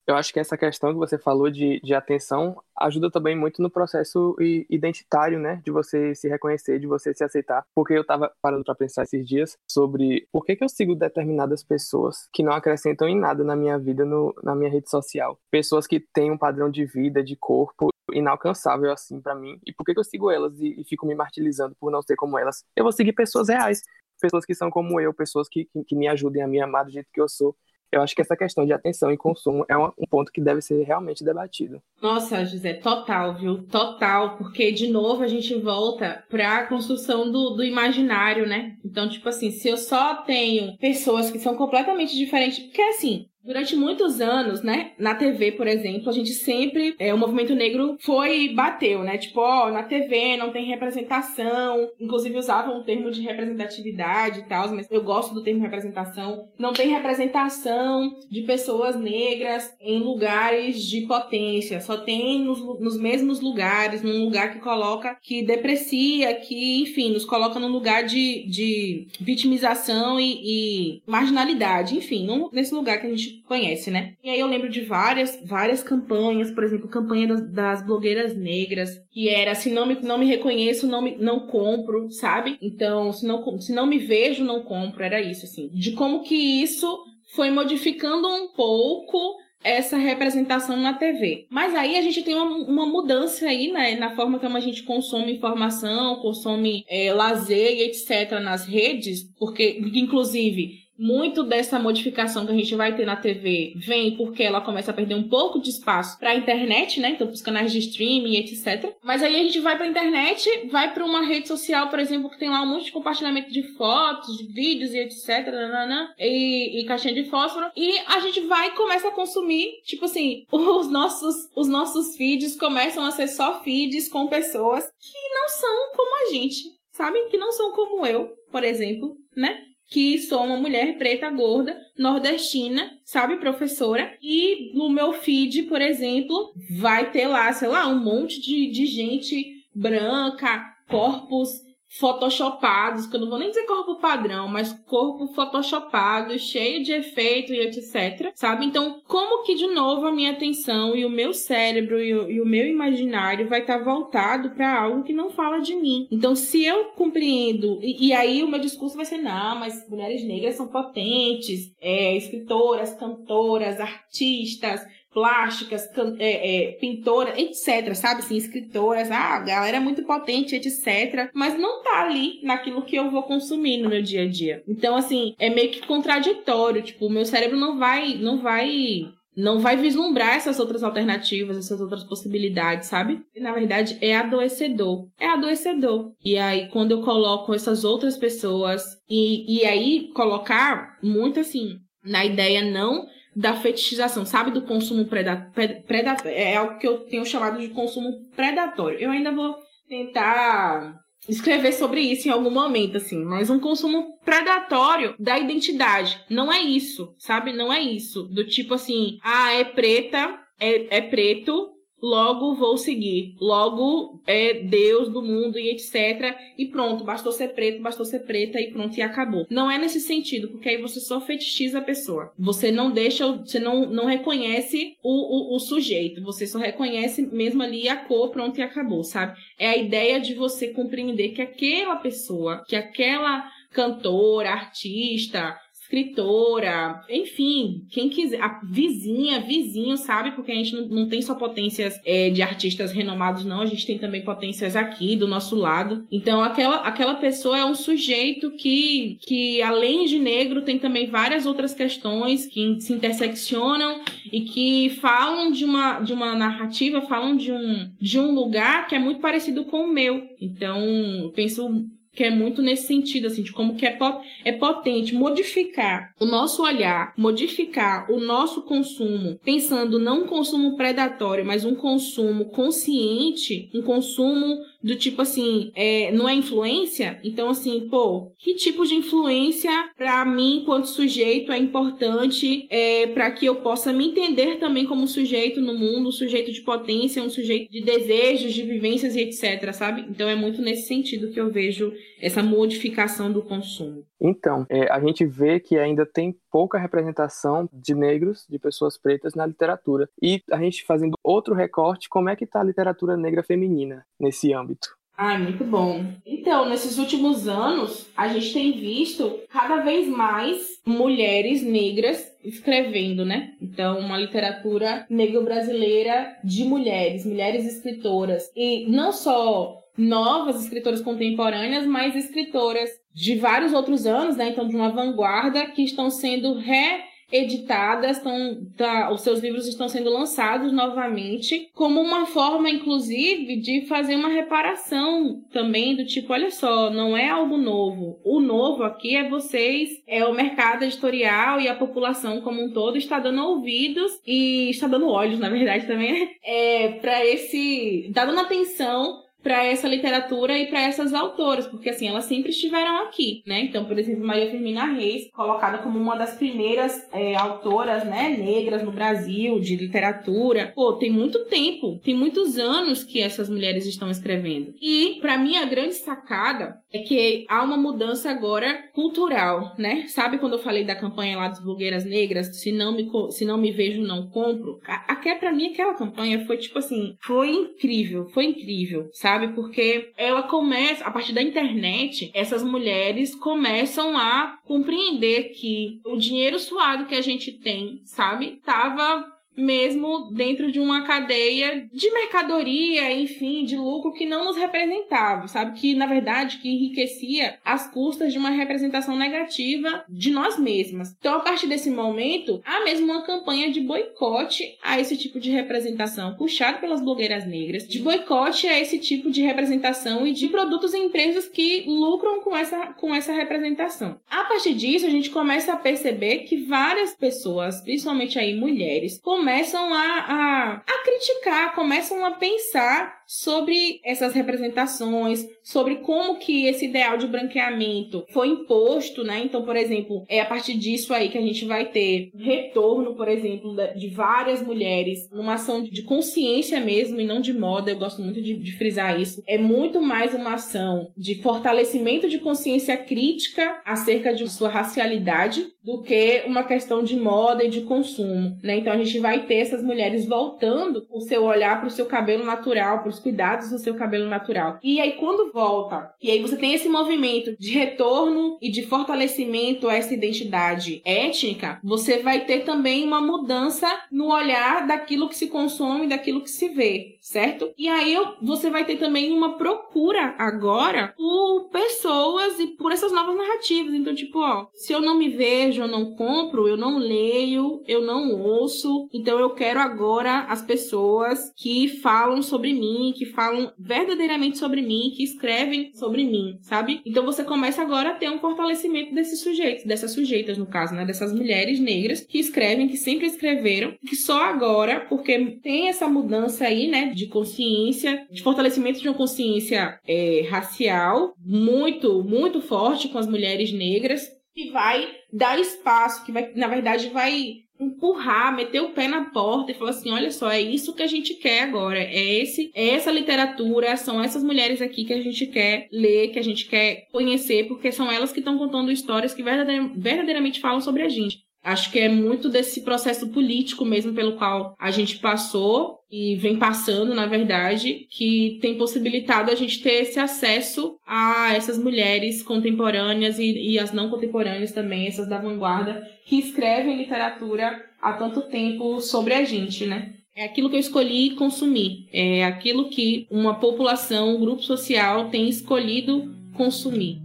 Eu acho que essa questão que você falou de, de atenção ajuda também muito no processo identitário, né? De você se reconhecer, de você se aceitar. Porque eu estava parando para pensar esses dias sobre por que, que eu sigo determinadas pessoas que não acrescentam em nada na minha vida, no, na minha rede social. Pessoas que têm um padrão de vida, de corpo inalcançável assim para mim. E por que, que eu sigo elas e, e, fico me martirizando por não ser como elas? Eu vou seguir pessoas reais, pessoas que são como eu, pessoas que, que, que me ajudem a me amar do jeito que eu sou. Eu acho que essa questão de atenção e consumo é um ponto que deve ser realmente debatido. Nossa, José, total, viu? Total, porque de novo a gente volta para a construção do, do imaginário, né? Então, tipo assim, se eu só tenho pessoas que são completamente diferentes, porque assim, Durante muitos anos, né, na TV, por exemplo, a gente sempre, é, o movimento negro foi e bateu, né, tipo, ó, na TV não tem representação, inclusive usavam o termo de representatividade e tal, mas eu gosto do termo representação, não tem representação de pessoas negras em lugares de potência, só tem nos, nos mesmos lugares, num lugar que coloca, que deprecia, que, enfim, nos coloca num lugar de, de vitimização e, e marginalidade, enfim, num, nesse lugar que a gente conhece, né? E aí eu lembro de várias, várias campanhas, por exemplo, campanha das, das blogueiras negras, que era se não me, não me reconheço, não, me, não compro, sabe? Então, se não, se não me vejo, não compro, era isso, assim. De como que isso foi modificando um pouco essa representação na TV. Mas aí a gente tem uma, uma mudança aí, né, na forma como a gente consome informação, consome é, lazer e etc. nas redes, porque, inclusive, muito dessa modificação que a gente vai ter na TV vem porque ela começa a perder um pouco de espaço para a internet, né? Então, para os canais de streaming, etc. Mas aí a gente vai para a internet, vai para uma rede social, por exemplo, que tem lá um monte de compartilhamento de fotos, de vídeos e etc. Nanana, e, e caixinha de fósforo. E a gente vai e começa a consumir, tipo assim, os nossos, os nossos feeds começam a ser só feeds com pessoas que não são como a gente, sabe? Que não são como eu, por exemplo, né? Que sou uma mulher preta, gorda, nordestina, sabe, professora. E no meu feed, por exemplo, vai ter lá, sei lá, um monte de, de gente branca, corpos photoshopados, que eu não vou nem dizer corpo padrão, mas corpo photoshopado, cheio de efeito e etc, sabe? Então, como que de novo a minha atenção e o meu cérebro e o, e o meu imaginário vai estar tá voltado para algo que não fala de mim? Então, se eu compreendo, e, e, aí o meu discurso vai ser, não, mas mulheres negras são potentes, é, escritoras, cantoras, artistas, plásticas, é, é, pintoras, etc, sabe? Assim, escritoras, ah, a galera é muito potente, etc. Mas não tá ali naquilo que eu vou consumir no meu dia a dia. Então, assim, é meio que contraditório. Tipo, o meu cérebro não vai, não vai não vai vislumbrar essas outras alternativas, essas outras possibilidades, sabe? Na verdade, é adoecedor. É adoecedor. E aí, quando eu coloco essas outras pessoas, e, e aí colocar muito assim, na ideia não da fetichização, sabe? Do consumo predatório. Preda, é algo que eu tenho chamado de consumo predatório. Eu ainda vou tentar escrever sobre isso em algum momento, assim, mas um consumo predatório da identidade. Não é isso, sabe? Não é isso. Do tipo assim, ah, é preta, é, é preto, logo vou seguir, logo é Deus do mundo e etc. E pronto, bastou ser preto, bastou ser preta e pronto, e acabou. Não é nesse sentido, porque aí você só fetichiza a pessoa. Você não deixa, você não, não reconhece o, o, o sujeito, você só reconhece mesmo ali a cor, pronto, e acabou, sabe? É a ideia de você compreender que aquela pessoa, que aquela cantora, artista, escritora, enfim, quem quiser, a vizinha, vizinho, sabe? Porque a gente não, não tem só potências é, de artistas renomados, não, a gente tem também potências aqui do nosso lado. Então, aquela, aquela pessoa é um sujeito que, que, além de negro, tem também várias outras questões que se interseccionam e que falam de uma, de uma narrativa, falam de um, de um lugar que é muito parecido com o meu. Então, penso que é muito nesse sentido, assim, de como que é, é potente modificar o nosso olhar, modificar o nosso consumo, pensando não um consumo predatório, mas um consumo consciente, um consumo do tipo assim, é, não é influência? Então, assim, pô, que tipo de influência para mim, enquanto sujeito, é importante é, para que eu possa me entender também como sujeito no mundo, um sujeito de potência, um sujeito de desejos, de vivências e etc, sabe? Então, é muito nesse sentido que eu vejo essa modificação do consumo. Então, é, a gente vê que ainda tem pouca representação de negros, de pessoas pretas na literatura. E a gente fazendo outro recorte, como é que está a literatura negra feminina nesse âmbito? Ah, muito bom. Então, nesses últimos anos, a gente tem visto cada vez mais mulheres negras escrevendo, né? Então, uma literatura negro-brasileira de mulheres, mulheres escritoras. E não só novas escritoras contemporâneas, mas escritoras de vários outros anos, né? Então, de uma vanguarda que estão sendo reeditadas, estão, tá, os seus livros estão sendo lançados novamente, como uma forma, inclusive, de fazer uma reparação também do tipo, olha só, não é algo novo. O novo aqui é vocês, é o mercado editorial e a população como um todo está dando ouvidos e está dando olhos, na verdade, também, é, para esse, está dando atenção para essa literatura e para essas autoras, porque assim, elas sempre estiveram aqui, né? Então, por exemplo, Maria Firmina Reis, colocada como uma das primeiras é, autoras, né, negras no Brasil, de literatura. Pô, tem muito tempo, tem muitos anos que essas mulheres estão escrevendo. E, para mim, a grande sacada é que há uma mudança agora cultural, né? Sabe quando eu falei da campanha lá das blogueiras negras, se não me, se não me vejo, não compro? Até para mim aquela campanha foi tipo assim, foi incrível, foi incrível, sabe? Porque ela começa, a partir da internet, essas mulheres começam a compreender que o dinheiro suado que a gente tem, sabe? Tava mesmo dentro de uma cadeia de mercadoria, enfim, de lucro que não nos representava, sabe? Que na verdade que enriquecia as custas de uma representação negativa de nós mesmas. Então, a partir desse momento, há mesmo uma campanha de boicote a esse tipo de representação, puxado pelas blogueiras negras, de boicote a esse tipo de representação e de produtos e empresas que lucram com essa, com essa representação. A partir disso, a gente começa a perceber que várias pessoas, principalmente aí mulheres, começam a, a, a criticar, começam a pensar sobre essas representações, sobre como que esse ideal de branqueamento foi imposto, né? Então, por exemplo, é a partir disso aí que a gente vai ter retorno, por exemplo, de várias mulheres numa ação de consciência mesmo e não de moda. Eu gosto muito de, de frisar isso. É muito mais uma ação de fortalecimento de consciência crítica acerca de sua racialidade do que uma questão de moda e de consumo, né? Então a gente vai ter essas mulheres voltando o seu olhar para o seu cabelo natural, para os cuidados do seu cabelo natural. E aí quando volta, e aí você tem esse movimento de retorno e de fortalecimento a essa identidade étnica, você vai ter também uma mudança no olhar daquilo que se consome, daquilo que se vê, certo? E aí você vai ter também uma procura agora por pessoas e por essas novas narrativas. Então, tipo, ó, se eu não me vejo, eu não compro, eu não leio, eu não ouço, então eu quero agora as pessoas que falam sobre mim, que falam verdadeiramente sobre mim, que escrevem sobre mim, sabe? Então você começa agora a ter um fortalecimento desses sujeitos, dessas sujeitas, no caso, né? Dessas mulheres negras que escrevem, que sempre escreveram, que só agora, porque tem essa mudança aí, né? De consciência, de fortalecimento de uma consciência é, racial muito, muito forte com as mulheres negras, que vai dar espaço, que vai, na verdade, vai empurrar, meter o pé na porta e falar assim, olha só, é isso que a gente quer agora, é esse, é essa literatura, são essas mulheres aqui que a gente quer ler, que a gente quer conhecer, porque são elas que estão contando histórias que verdadeiramente falam sobre a gente. Acho que é muito desse processo político mesmo pelo qual a gente passou e vem passando, na verdade, que tem possibilitado a gente ter esse acesso a essas mulheres contemporâneas e, e as não contemporâneas também, essas da vanguarda, que escrevem literatura há tanto tempo sobre a gente, né? É aquilo que eu escolhi consumir, é aquilo que uma população, um grupo social tem escolhido consumir.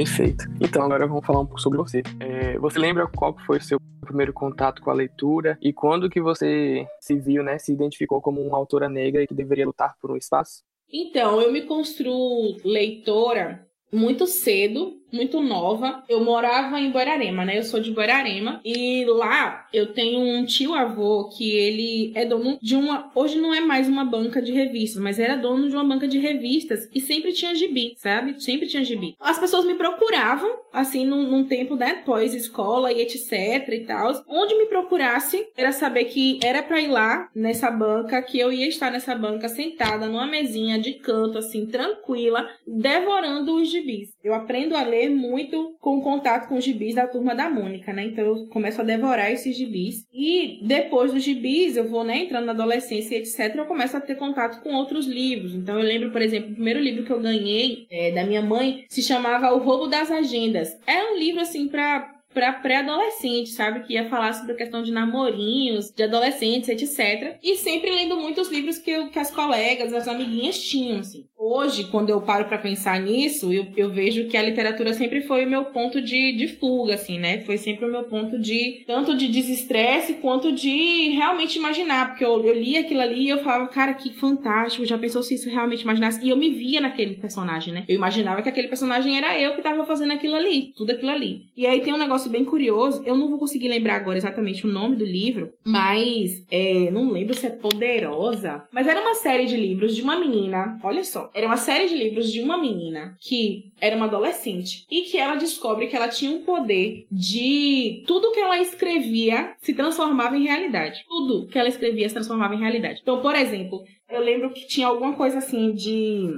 Perfeito. Então, agora vamos falar um pouco sobre você. É, você lembra qual foi o seu primeiro contato com a leitura e quando que você se viu, né, se identificou como uma autora negra e que deveria lutar por um espaço? Então, eu me construo leitora muito cedo, muito nova. Eu morava em Guararema, né? Eu sou de Guararema. E lá eu tenho um tio avô que ele é dono de uma. Hoje não é mais uma banca de revistas, mas era dono de uma banca de revistas e sempre tinha gibi, sabe? Sempre tinha gibi. As pessoas me procuravam, assim, num, num tempo, né? Pós-escola e etc e tal. Onde me procurasse, era saber que era pra ir lá nessa banca, que eu ia estar nessa banca sentada numa mesinha de canto, assim, tranquila, devorando os gibis. Eu aprendo a ler muito com contato com os gibis da turma da Mônica, né? Então eu começo a devorar esses gibis. E depois dos gibis, eu vou, né, entrando na adolescência etc., eu começo a ter contato com outros livros. Então eu lembro, por exemplo, o primeiro livro que eu ganhei é, da minha mãe se chamava O Roubo das Agendas. É um livro, assim, para para pré-adolescente, sabe? Que ia falar sobre a questão de namorinhos, de adolescentes, etc. E sempre lendo muitos livros que, eu, que as colegas, as amiguinhas tinham, assim. hoje, quando eu paro para pensar nisso, eu, eu, vejo que a literatura sempre foi o meu ponto de, de fuga, assim, né? Foi sempre o meu ponto de tanto de desestresse quanto de realmente imaginar, porque eu, eu li aquilo ali e eu falava, cara, que fantástico, já pensou se isso realmente imaginasse? E eu me via naquele personagem, né? Eu imaginava que aquele personagem era eu que tava fazendo aquilo ali, tudo aquilo ali. E aí tem um negócio bem curioso, eu não vou conseguir lembrar agora exatamente o nome do livro, mas é, não lembro se é Poderosa, mas era uma série de livros de uma menina, olha só, era uma série de livros de uma menina que era uma adolescente e que ela descobre que ela tinha um poder de tudo que ela escrevia se transformava em realidade. Tudo que ela escrevia se transformava em realidade. Então, por exemplo, eu lembro que tinha alguma coisa assim de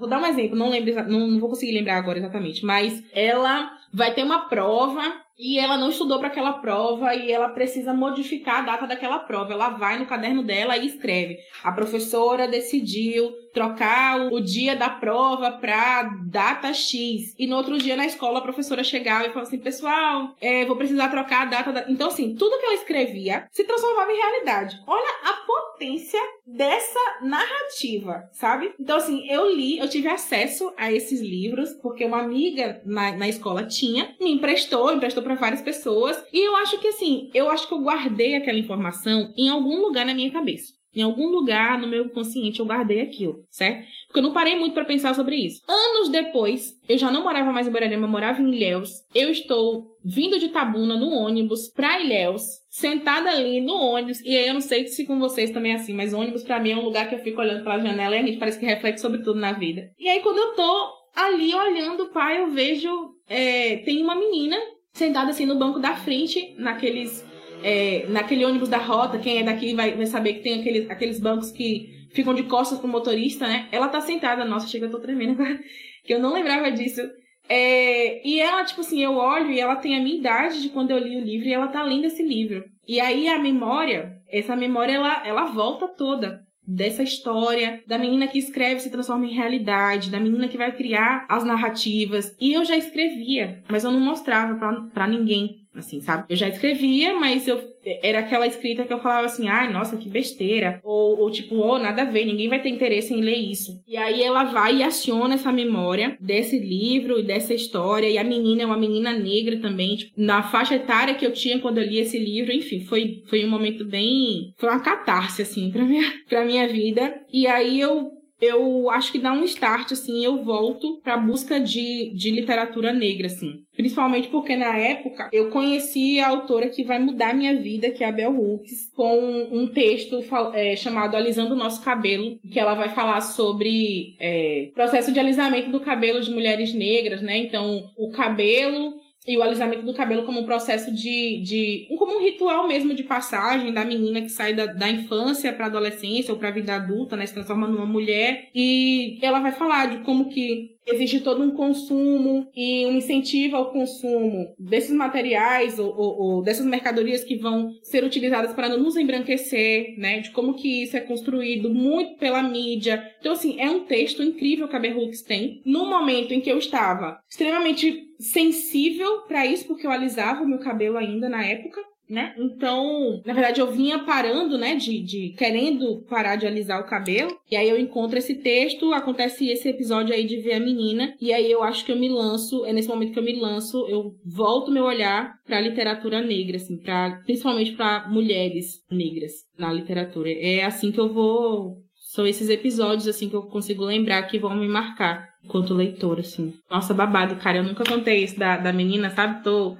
Vou dar um exemplo, não lembro, não, não vou conseguir lembrar agora exatamente, mas ela vai ter uma prova e ela não estudou para aquela prova e ela precisa modificar a data daquela prova. Ela vai no caderno dela e escreve: a professora decidiu trocar o dia da prova para data X. E no outro dia na escola a professora chegava e falava assim: pessoal, é, vou precisar trocar a data. Da... Então, assim, tudo que ela escrevia se transformava em realidade. Olha a potência dessa narrativa, sabe? Então, assim, eu li, eu tive acesso a esses livros, porque uma amiga na, na escola tinha, me emprestou, emprestou para várias pessoas. E eu acho que, assim, eu acho que eu guardei aquela informação em algum lugar na minha cabeça. Em algum lugar no meu consciente eu guardei aquilo, certo? Porque eu não parei muito para pensar sobre isso. Anos depois, eu já não morava mais em Borarema, eu morava em Ilhéus. Eu estou vindo de Tabuna no ônibus pra Ilhéus, sentada ali no ônibus. E aí eu não sei se com vocês também é assim, mas ônibus para mim é um lugar que eu fico olhando pela janela e a gente parece que reflete sobre tudo na vida. E aí quando eu tô ali olhando, pai, eu vejo é, tem uma menina sentada assim no banco da frente, naqueles é, naquele ônibus da rota, quem é daqui vai, vai saber que tem aqueles, aqueles bancos que ficam de costas pro motorista, né? Ela tá sentada, nossa, chega, eu tô tremendo agora, que eu não lembrava disso. É, e ela, tipo assim, eu olho e ela tem a minha idade de quando eu li o livro e ela tá lendo esse livro. E aí a memória, essa memória, ela, ela volta toda dessa história, da menina que escreve se transforma em realidade, da menina que vai criar as narrativas. E eu já escrevia, mas eu não mostrava para ninguém assim, sabe? Eu já escrevia, mas eu era aquela escrita que eu falava assim, ai, nossa, que besteira. Ou, ou tipo, oh, nada a ver, ninguém vai ter interesse em ler isso. E aí ela vai e aciona essa memória desse livro e dessa história. E a menina é uma menina negra também, tipo, na faixa etária que eu tinha quando eu li esse livro. Enfim, foi, foi um momento bem. Foi uma catarse, assim, pra minha, pra minha vida. E aí eu eu acho que dá um start, assim, eu volto pra busca de, de literatura negra, assim. Principalmente porque na época eu conheci a autora que vai mudar minha vida, que é a Bell Hooks, com um texto é, chamado Alisando o Nosso Cabelo, que ela vai falar sobre é, processo de alisamento do cabelo de mulheres negras, né? Então, o cabelo e o alisamento do cabelo como um processo de, de como um ritual mesmo de passagem da menina que sai da, da infância para adolescência ou para a vida adulta, né, se transforma numa mulher. E ela vai falar de como que existe todo um consumo e um incentivo ao consumo desses materiais ou, ou, ou, dessas mercadorias que vão ser utilizadas para nos embranquecer, né? De como que isso é construído muito pela mídia. Então, assim, é um texto incrível que a Hooks tem. No momento em que eu estava extremamente sensível para isso, porque eu alisava o meu cabelo ainda na época, né? Então, na verdade, eu vinha parando, né, de, de querendo parar de alisar o cabelo. E aí eu encontro esse texto, acontece esse episódio aí de ver a menina. E aí eu acho que eu me lanço, é nesse momento que eu me lanço, eu volto meu olhar para literatura negra, assim, para principalmente para mulheres negras na literatura. É assim que eu vou são esses episódios assim que eu consigo lembrar que vão me marcar enquanto leitora, assim. Nossa, babado, cara, eu nunca contei isso da, da menina, sabe? Tô.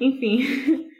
Enfim.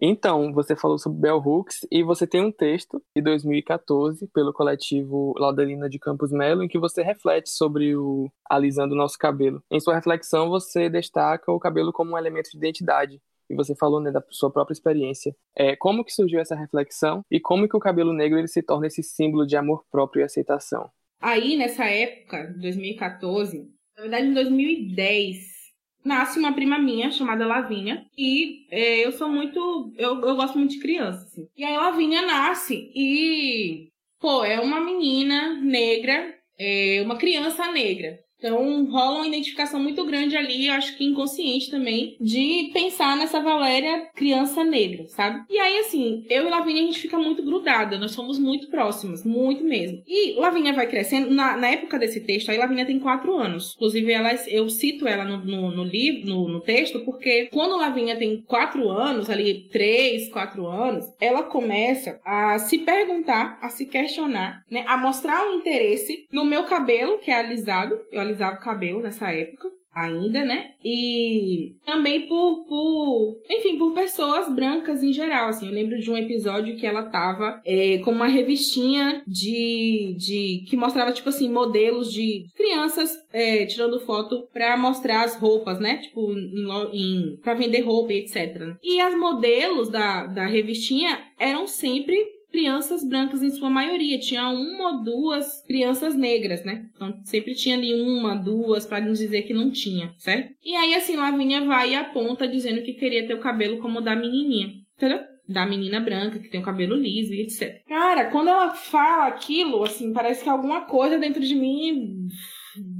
Então, você falou sobre Bell Hooks e você tem um texto de 2014 pelo coletivo Laudelina de Campos Melo em que você reflete sobre o alisando o nosso cabelo. Em sua reflexão, você destaca o cabelo como um elemento de identidade. E você falou né, da sua própria experiência. É, como que surgiu essa reflexão e como que o cabelo negro ele se torna esse símbolo de amor próprio e aceitação? Aí, nessa época, 2014, na verdade, em 2010, nasce uma prima minha chamada Lavínia e é, eu sou muito eu, eu gosto muito de criança assim. e aí Lavínia nasce e pô é uma menina negra é uma criança negra Então rola uma identificação muito grande ali, eu acho que inconsciente também, de pensar nessa Valéria criança negra, sabe? E aí, assim, eu e Lavínia a gente fica muito grudada, nós somos muito próximas, muito mesmo. E Lavínia vai crescendo, na, na época desse texto, aí Lavínia tem quatro anos. Inclusive, ela, eu cito ela no, no, no livro, no, no, texto, porque quando Lavínia tem quatro anos, ali, três, quatro anos, ela começa a se perguntar, a se questionar, né? A mostrar um interesse no meu cabelo, que é alisado. Eu alisava o cabelo nessa época ainda, né? E também por, por, enfim, por pessoas brancas em geral, assim. Eu lembro de um episódio que ela tava é, com uma revistinha de, de que mostrava, tipo assim, modelos de crianças é, tirando foto pra mostrar as roupas, né? Tipo, em, em, pra vender roupa e etc. E as modelos da, da revistinha eram sempre crianças brancas em sua maioria. Tinha uma ou duas crianças negras, né? Então sempre tinha ali uma, duas, para não dizer que não tinha, certo? E aí, assim, Lavínia vai e aponta dizendo que queria ter o cabelo como o da menininha, entendeu? Da menina branca, que tem o cabelo liso e etc. Cara, quando ela fala aquilo, assim, parece que alguma coisa dentro de mim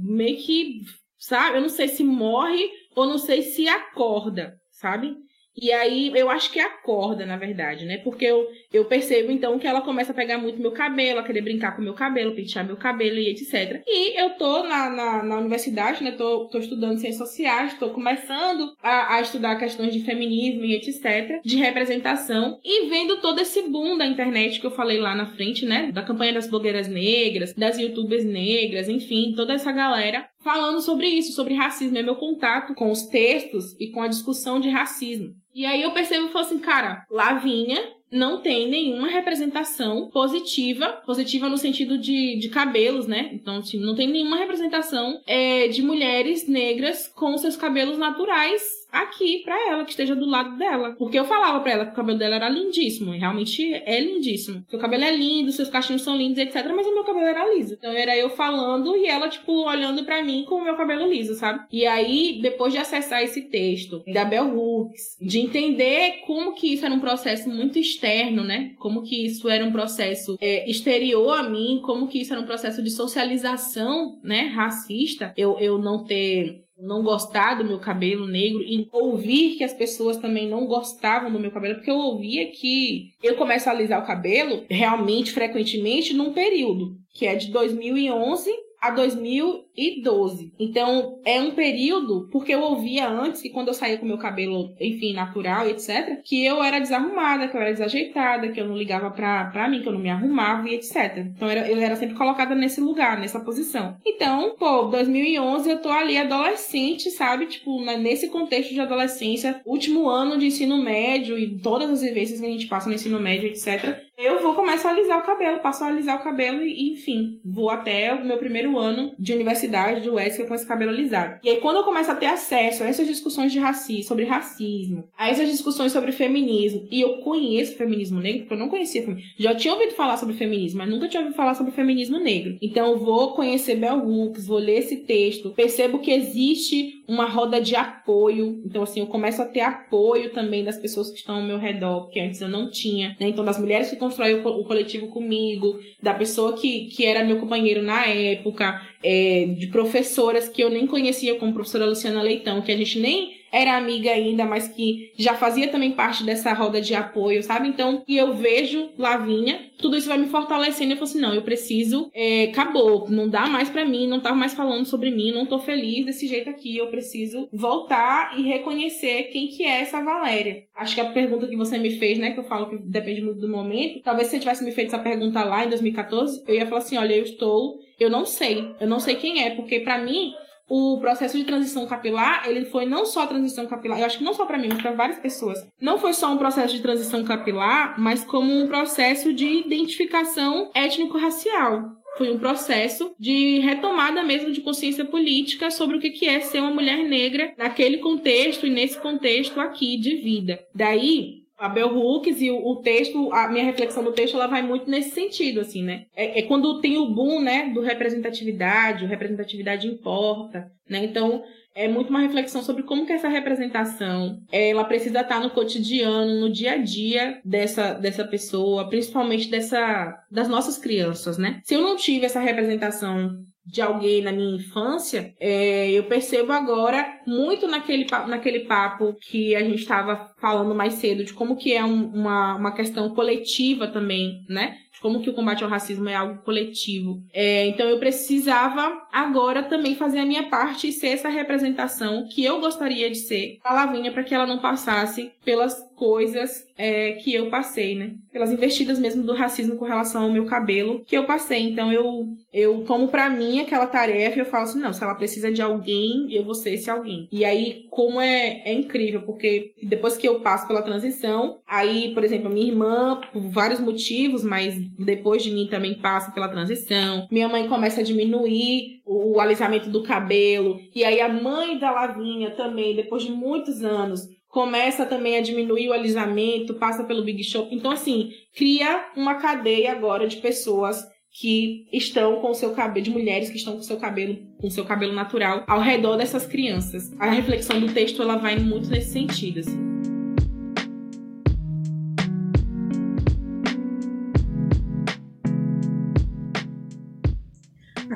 meio que, sabe? Eu não sei se morre ou não sei se acorda, sabe? E aí eu acho que acorda, na verdade, né? Porque eu, eu percebo então que ela começa a pegar muito meu cabelo, a querer brincar com meu cabelo, pentear meu cabelo e etc. E eu tô na, na, na universidade, né? Tô, tô estudando ciências sociais, tô começando a, a estudar questões de feminismo e etc. De representação. E vendo todo esse boom da internet que eu falei lá na frente, né? Da campanha das blogueiras negras, das youtubers negras, enfim, toda essa galera falando sobre isso, sobre racismo. É meu contato com os textos e com a discussão de racismo. E aí eu percebo e falo assim, cara, Lavinha não tem nenhuma representação positiva, positiva no sentido de, de cabelos, né? Então, assim, não tem nenhuma representação é, de mulheres negras com seus cabelos naturais aqui para ela, que esteja do lado dela. Porque eu falava para ela que o cabelo dela era lindíssimo, e realmente é lindíssimo. Seu cabelo é lindo, seus cachinhos são lindos, etc. Mas o meu cabelo era liso. Então era eu falando e ela, tipo, olhando para mim com o meu cabelo liso, sabe? E aí, depois de acessar esse texto da Bell Hooks, de entender como que isso era um processo muito externo, né? Como que isso era um processo é, exterior a mim, como que isso era um processo de socialização, né? Racista, eu, eu não ter não gostar do meu cabelo negro e ouvir que as pessoas também não gostavam do meu cabelo, porque eu ouvia que eu começo a alisar o cabelo realmente, frequentemente, num período que é de 2011 a 2012. Então, é um período, porque eu ouvia antes que quando eu saía com meu cabelo, enfim, natural, etc., que eu era desarrumada, que eu era desajeitada, que eu não ligava pra, pra mim, que eu não me arrumava e etc. Então, eu era sempre colocada nesse lugar, nessa posição. Então, pô, 2011 eu tô ali adolescente, sabe? Tipo, nesse contexto de adolescência, último ano de ensino médio e todas as vivências que a gente passa no ensino médio, etc eu vou começar a alisar o cabelo, passo a alisar o cabelo e, enfim, vou até o meu primeiro ano de universidade, de UESC, com esse cabelo alisado. E aí, quando eu começo a ter acesso a essas discussões de racismo, sobre racismo, a essas discussões sobre feminismo, e eu conheço feminismo negro, porque eu não conhecia feminismo. Já tinha ouvido falar sobre feminismo, mas nunca tinha ouvido falar sobre feminismo negro. Então, eu vou conhecer Bell Hooks, vou ler esse texto, percebo que existe uma roda de apoio. Então, assim, eu começo a ter apoio também das pessoas que estão ao meu redor, porque antes eu não tinha. Né? Então, das mulheres que constrói o, coletivo comigo, da pessoa que, que era meu companheiro na época, é, de professoras que eu nem conhecia, como professora Luciana Leitão, que a gente nem era amiga ainda, mas que já fazia também parte dessa roda de apoio, sabe? Então, e eu vejo Lavinha, tudo isso vai me fortalecendo. Eu falo assim: não, eu preciso, é, acabou, não dá mais para mim, não tá mais falando sobre mim, não tô feliz desse jeito aqui. Eu preciso voltar e reconhecer quem que é essa Valéria. Acho que a pergunta que você me fez, né, que eu falo que depende muito do momento, talvez se você tivesse me feito essa pergunta lá em 2014, eu ia falar assim: olha, eu estou, eu não sei, eu não sei quem é, porque para mim o processo de transição capilar, ele foi não só transição capilar, eu acho que não só para mim, mas para várias pessoas. Não foi só um processo de transição capilar, mas como um processo de identificação étnico-racial. Foi um processo de retomada mesmo de consciência política sobre o que é ser uma mulher negra naquele contexto e nesse contexto aqui de vida. Daí, a Bell Hooks e o, o, texto, a minha reflexão do texto, ela vai muito nesse sentido, assim, né? É, é, quando tem o boom, né, do representatividade, o representatividade importa, né? Então, é muito uma reflexão sobre como que essa representação, ela precisa estar no cotidiano, no dia a dia dessa, dessa pessoa, principalmente dessa, das nossas crianças, né? Se eu não tive essa representação de alguém na minha infância, é, eu percebo agora muito naquele, naquele papo que a gente estava falando mais cedo, de como que é um, uma, uma questão coletiva também, né? Como que o combate ao racismo é algo coletivo. É, então eu precisava agora também fazer a minha parte e ser essa representação que eu gostaria de ser a Lavínia para que ela não passasse pelas coisas é, que eu passei, né? Pelas investidas mesmo do racismo com relação ao meu cabelo que eu passei. Então eu eu tomo para mim aquela tarefa e eu falo assim, não, se ela precisa de alguém, eu vou ser esse alguém. E aí como é, é incrível, porque depois que eu passo pela transição, aí, por exemplo, minha irmã, por vários motivos, mas depois de mim também passa pela transição. Minha mãe começa a diminuir o, o alisamento do cabelo. E aí a mãe da Lavinha também, depois de muitos anos, começa também a diminuir o alisamento, passa pelo Big Shop. Então, assim, cria uma cadeia agora de pessoas que estão com seu cabelo, de mulheres que estão com seu cabelo, com seu cabelo natural, ao redor dessas crianças. A reflexão do texto ela vai muito nesse sentido. Assim.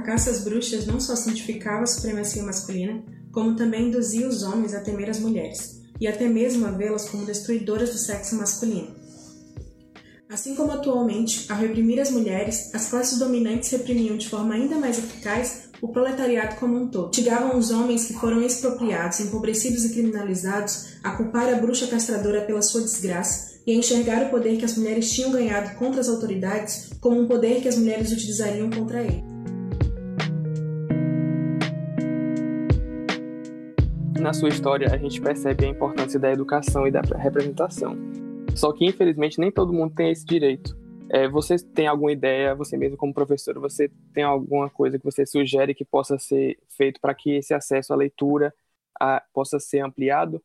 A caça às bruxas não só santificava a supremacia masculina, como também induzia os homens a temer as mulheres e até mesmo a vê-las como destruidoras do sexo masculino. Assim como atualmente, ao reprimir as mulheres, as classes dominantes reprimiam de forma ainda mais eficaz o proletariado como um todo. Tigavam os homens que foram expropriados, empobrecidos e criminalizados a culpar a bruxa castradora pela sua desgraça e a enxergar o poder que as mulheres tinham ganhado contra as autoridades como um poder que as mulheres utilizariam contra ele. Na sua história, a gente percebe a importância da educação e da representação. Só que, infelizmente, nem todo mundo tem esse direito. É, você tem alguma ideia, você mesmo como professor, você tem alguma coisa que você sugere que possa ser feito para que esse acesso à leitura a, possa ser ampliado?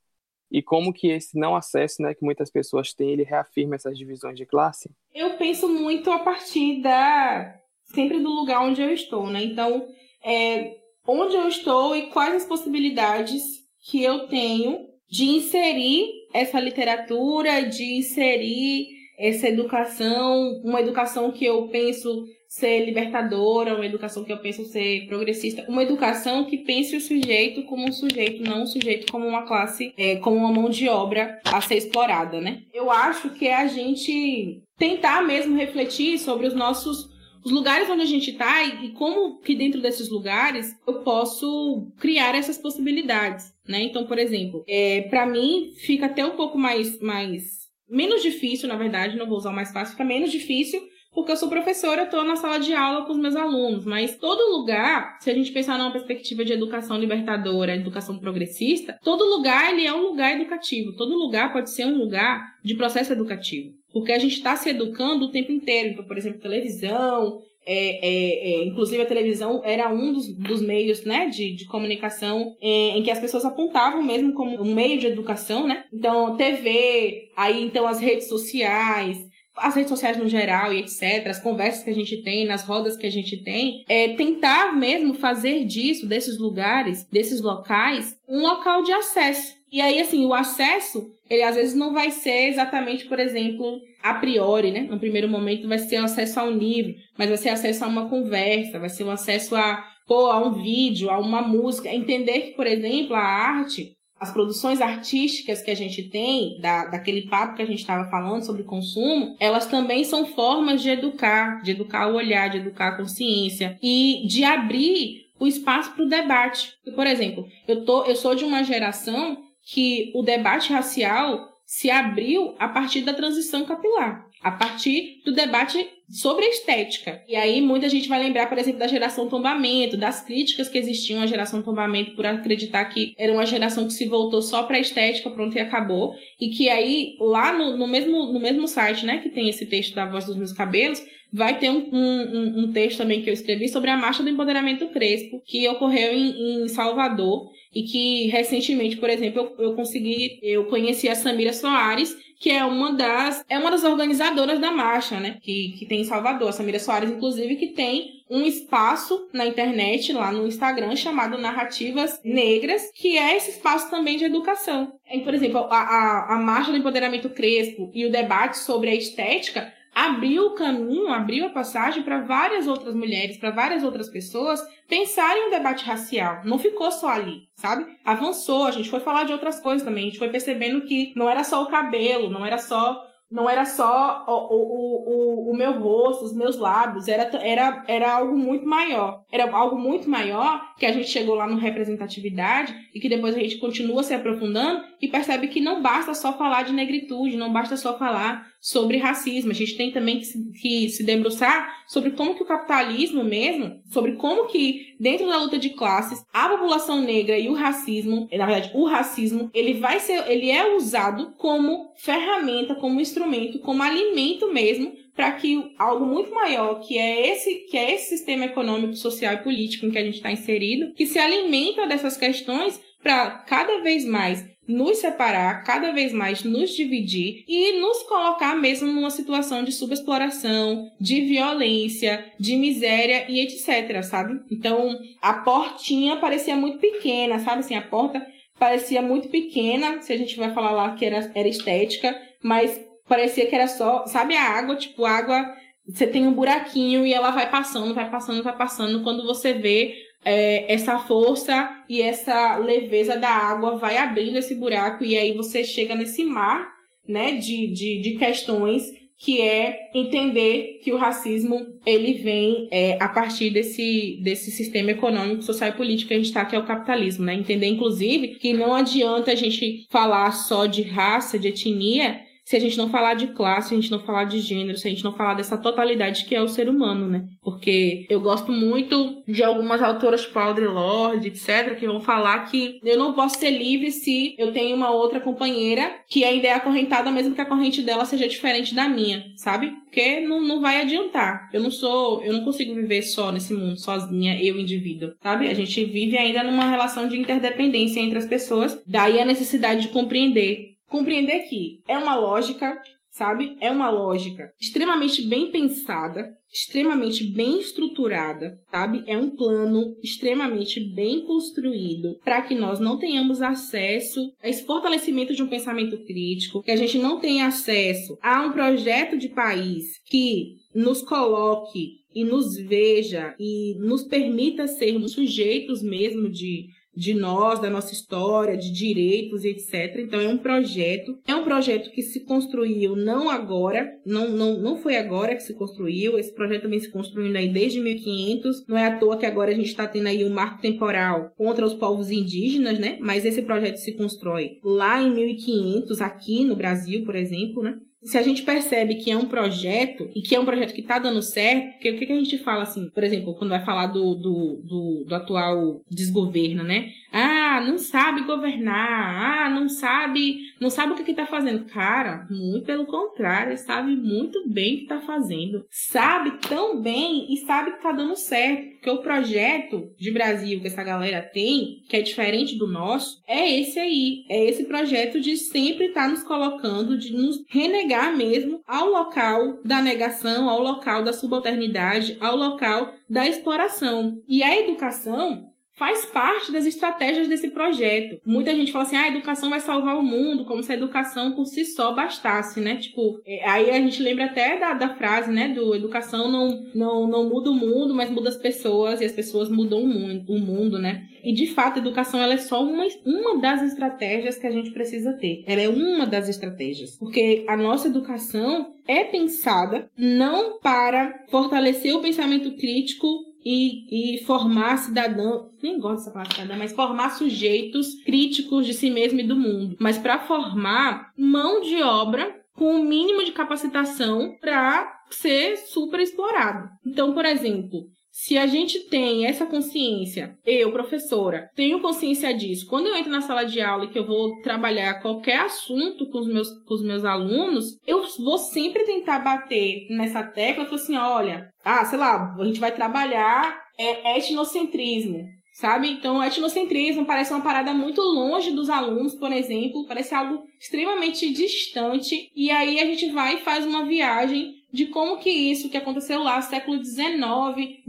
E como que esse não acesso, né, que muitas pessoas têm, ele reafirma essas divisões de classe? Eu penso muito a partir da sempre do lugar onde eu estou, né? Então, é, onde eu estou e quais as possibilidades que eu tenho de inserir essa literatura, de inserir essa educação, uma educação que eu penso ser libertadora, uma educação que eu penso ser progressista, uma educação que pense o sujeito como um sujeito, não o sujeito como uma classe, é, como uma mão de obra a ser explorada, né? Eu acho que é a gente tentar mesmo refletir sobre os nossos os lugares onde a gente está e, como que dentro desses lugares eu posso criar essas possibilidades, né? Então, por exemplo, é, para mim fica até um pouco mais, mais menos difícil, na verdade, não vou usar o mais fácil, fica menos difícil porque eu sou professora, estou na sala de aula com os meus alunos, mas todo lugar, se a gente pensar numa perspectiva de educação libertadora, educação progressista, todo lugar ele é um lugar educativo, todo lugar pode ser um lugar de processo educativo. Porque a gente está se educando o tempo inteiro. Então, por exemplo, televisão, é, é, é, inclusive a televisão era um dos, dos meios né, de, de comunicação em, é, em, que as pessoas apontavam mesmo como um meio de educação, né? Então, TV, aí então as redes sociais, as redes sociais no geral e etc., as conversas que a gente tem, nas rodas que a gente tem, é tentar mesmo fazer disso, desses lugares, desses locais, um local de acesso. E aí, assim, o acesso, ele às vezes não vai ser exatamente, por exemplo, a priori, né? No primeiro momento vai ser acesso a um livro, mas vai ser acesso a uma conversa, vai ser o acesso a, pô, a um vídeo, a uma música. Entender que, por exemplo, a arte, as produções artísticas que a gente tem, da, daquele papo que a gente estava falando sobre consumo, elas também são formas de educar, de educar o olhar, de educar a consciência e de abrir o espaço para o debate. Por exemplo, eu, tô, eu sou de uma geração que o debate racial se abriu a partir da transição capilar, a partir do debate sobre a estética. E aí muita gente vai lembrar, por exemplo, da geração tombamento, das críticas que existiam à geração tombamento por acreditar que era uma geração que se voltou só para a estética, pronto e acabou, e que aí lá no, no, mesmo no mesmo site, né, que tem esse texto da voz dos meus cabelos, vai ter um, um, um texto também que eu escrevi sobre a marcha do empoderamento crespo que ocorreu em, em Salvador e que recentemente, por exemplo, eu, eu consegui, eu conheci a Samira Soares, que é uma das é uma das organizadoras da marcha, né? Que, que tem em Salvador. A Samira Soares, inclusive, que tem um espaço na internet, lá no Instagram, chamado Narrativas Negras, que é esse espaço também de educação. Por exemplo, a, a, a marcha do empoderamento crespo e o debate sobre a estética abriu o caminho, abriu a passagem para várias outras mulheres, para várias outras pessoas pensarem um debate racial. Não ficou só ali, sabe? Avançou, a gente foi falar de outras coisas também, a gente foi percebendo que não era só o cabelo, não era só não era só o, o, o, o meu rosto, os meus lábios, era, era, era algo muito maior. Era algo muito maior que a gente chegou lá no representatividade e que depois a gente continua se aprofundando e percebe que não basta só falar de negritude, não basta só falar sobre racismo. A gente tem também que se, que se debruçar sobre como que o capitalismo mesmo, sobre como que dentro da luta de classes, a população negra e o racismo, na verdade, o racismo, ele vai ser, ele é usado como ferramenta, como instrumento, como alimento mesmo para que algo muito maior, que é esse, que é esse sistema econômico, social e político em que a gente está inserido, que se alimenta dessas questões para cada vez mais nos separar, cada vez mais nos dividir e nos colocar mesmo numa situação de subexploração, de violência, de miséria e etc, sabe? Então, a portinha parecia muito pequena, sabe? Assim, a porta parecia muito pequena, se a gente vai falar lá que era, era estética, mas parecia que era só, sabe a água, tipo, água, você tem um buraquinho e ela vai passando, vai passando, vai passando, quando você vê é, essa força e essa leveza da água vai abrindo esse buraco e aí você chega nesse mar, né, de, de, de questões que é entender que o racismo ele vem é, a partir desse, desse sistema econômico, social e político que a gente está, que é o capitalismo, né? Entender, inclusive, que não adianta a gente falar só de raça, de etnia, se a gente não falar de classe, se a gente não falar de gênero, se a gente não falar dessa totalidade que é o ser humano, né? Porque eu gosto muito de algumas autoras, tipo Audre Lorde, etc., que vão falar que eu não posso ser livre se eu tenho uma outra companheira que ainda é acorrentada, mesmo que a corrente dela seja diferente da minha, sabe? Porque não, não vai adiantar. Eu não sou, eu não consigo viver só nesse mundo, sozinha, eu indivíduo, sabe? A gente vive ainda numa relação de interdependência entre as pessoas, daí a necessidade de compreender compreender que é uma lógica, sabe? É uma lógica extremamente bem pensada, extremamente bem estruturada, sabe? É um plano extremamente bem construído para que nós não tenhamos acesso a esse fortalecimento de um pensamento crítico, que a gente não tenha acesso a um projeto de país que nos coloque e nos veja e nos permita sermos sujeitos mesmo de de nós, da nossa história, de direitos e etc. Então é um projeto, é um projeto que se construiu não agora, não, não, não foi agora que se construiu, esse projeto também se construindo aí desde 1500, não é à toa que agora a gente está tendo aí um marco temporal contra os povos indígenas, né? Mas esse projeto se constrói lá em 1500, aqui no Brasil, por exemplo, né? Se a gente percebe que é um projeto e que é um projeto que está dando certo, porque o que, que, a gente fala assim, por exemplo, quando vai falar do, do, do, do atual desgoverno, né? Ah, não sabe governar. Ah, não sabe, não sabe o que está fazendo. Cara, muito pelo contrário, sabe muito bem o que está fazendo. Sabe tão bem e sabe que está dando certo. Porque o projeto de Brasil que essa galera tem, que é diferente do nosso, é esse aí. É esse projeto de sempre estar tá nos colocando, de nos renegar mesmo ao local da negação, ao local da subalternidade, ao local da exploração. E a educação faz parte das estratégias desse projeto. Muita gente fala assim, ah, a educação vai salvar o mundo, como se a educação por si só bastasse, né? Tipo, é, aí a gente lembra até da, da frase, né, do educação não, não, não muda o mundo, mas muda as pessoas, e as pessoas mudam o mundo, o mundo, né? E de fato, a educação ela é só uma, uma das estratégias que a gente precisa ter. Ela é uma das estratégias. Porque a nossa educação é pensada não para fortalecer o pensamento crítico e, e formar cidadão, nem gosto dessa palavra cidadão, mas formar sujeitos críticos de si mesmo e do mundo, mas para formar mão de obra com o mínimo de capacitação para ser super explorado. Então, por exemplo, se a gente tem essa consciência, eu, professora, tenho consciência disso, quando eu entro na sala de aula e que eu vou trabalhar qualquer assunto com os meus, com os meus alunos, eu vou sempre tentar bater nessa tecla e falar assim: olha, ah, sei lá, a gente vai trabalhar é, etnocentrismo. Sabe? Então, o etnocentrismo parece uma parada muito longe dos alunos, por exemplo, parece algo extremamente distante. E aí a gente vai e faz uma viagem de como que isso que aconteceu lá, século XIX,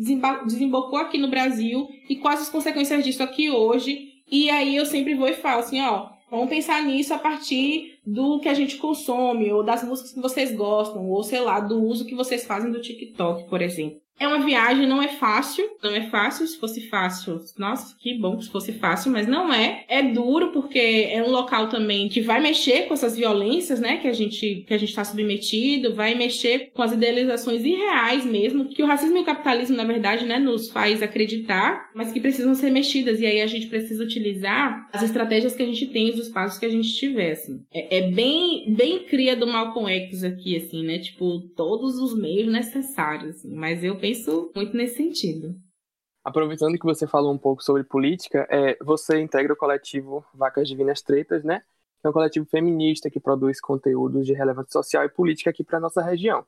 desembocou aqui no Brasil e quais as consequências disso aqui hoje. E aí eu sempre vou e falo assim, ó, Vamos pensar nisso a partir do que a gente consome, ou das músicas que vocês gostam, ou sei lá, do uso que vocês fazem do TikTok, por exemplo. É uma viagem, não é fácil, não é fácil. Se fosse fácil, nossa, que bom se fosse fácil, mas não é. É duro porque é um local também que vai mexer com essas violências, né, que a gente que a gente está submetido, vai mexer com as idealizações irreais mesmo, que o racismo e o capitalismo, na verdade, né, nos faz acreditar, mas que precisam ser mexidas. E aí a gente precisa utilizar as estratégias que a gente tem, os passos que a gente tiver, assim. É, é bem, bem cria do Malcolm X aqui, assim, né, tipo, todos os meios necessários, assim. Mas eu penso penso muito nesse sentido. Aproveitando que você falou um pouco sobre política, é, você integra o coletivo Vacas Divinas Tretas, né? Que é um coletivo feminista que produz conteúdos de relevância social e política aqui para nossa região.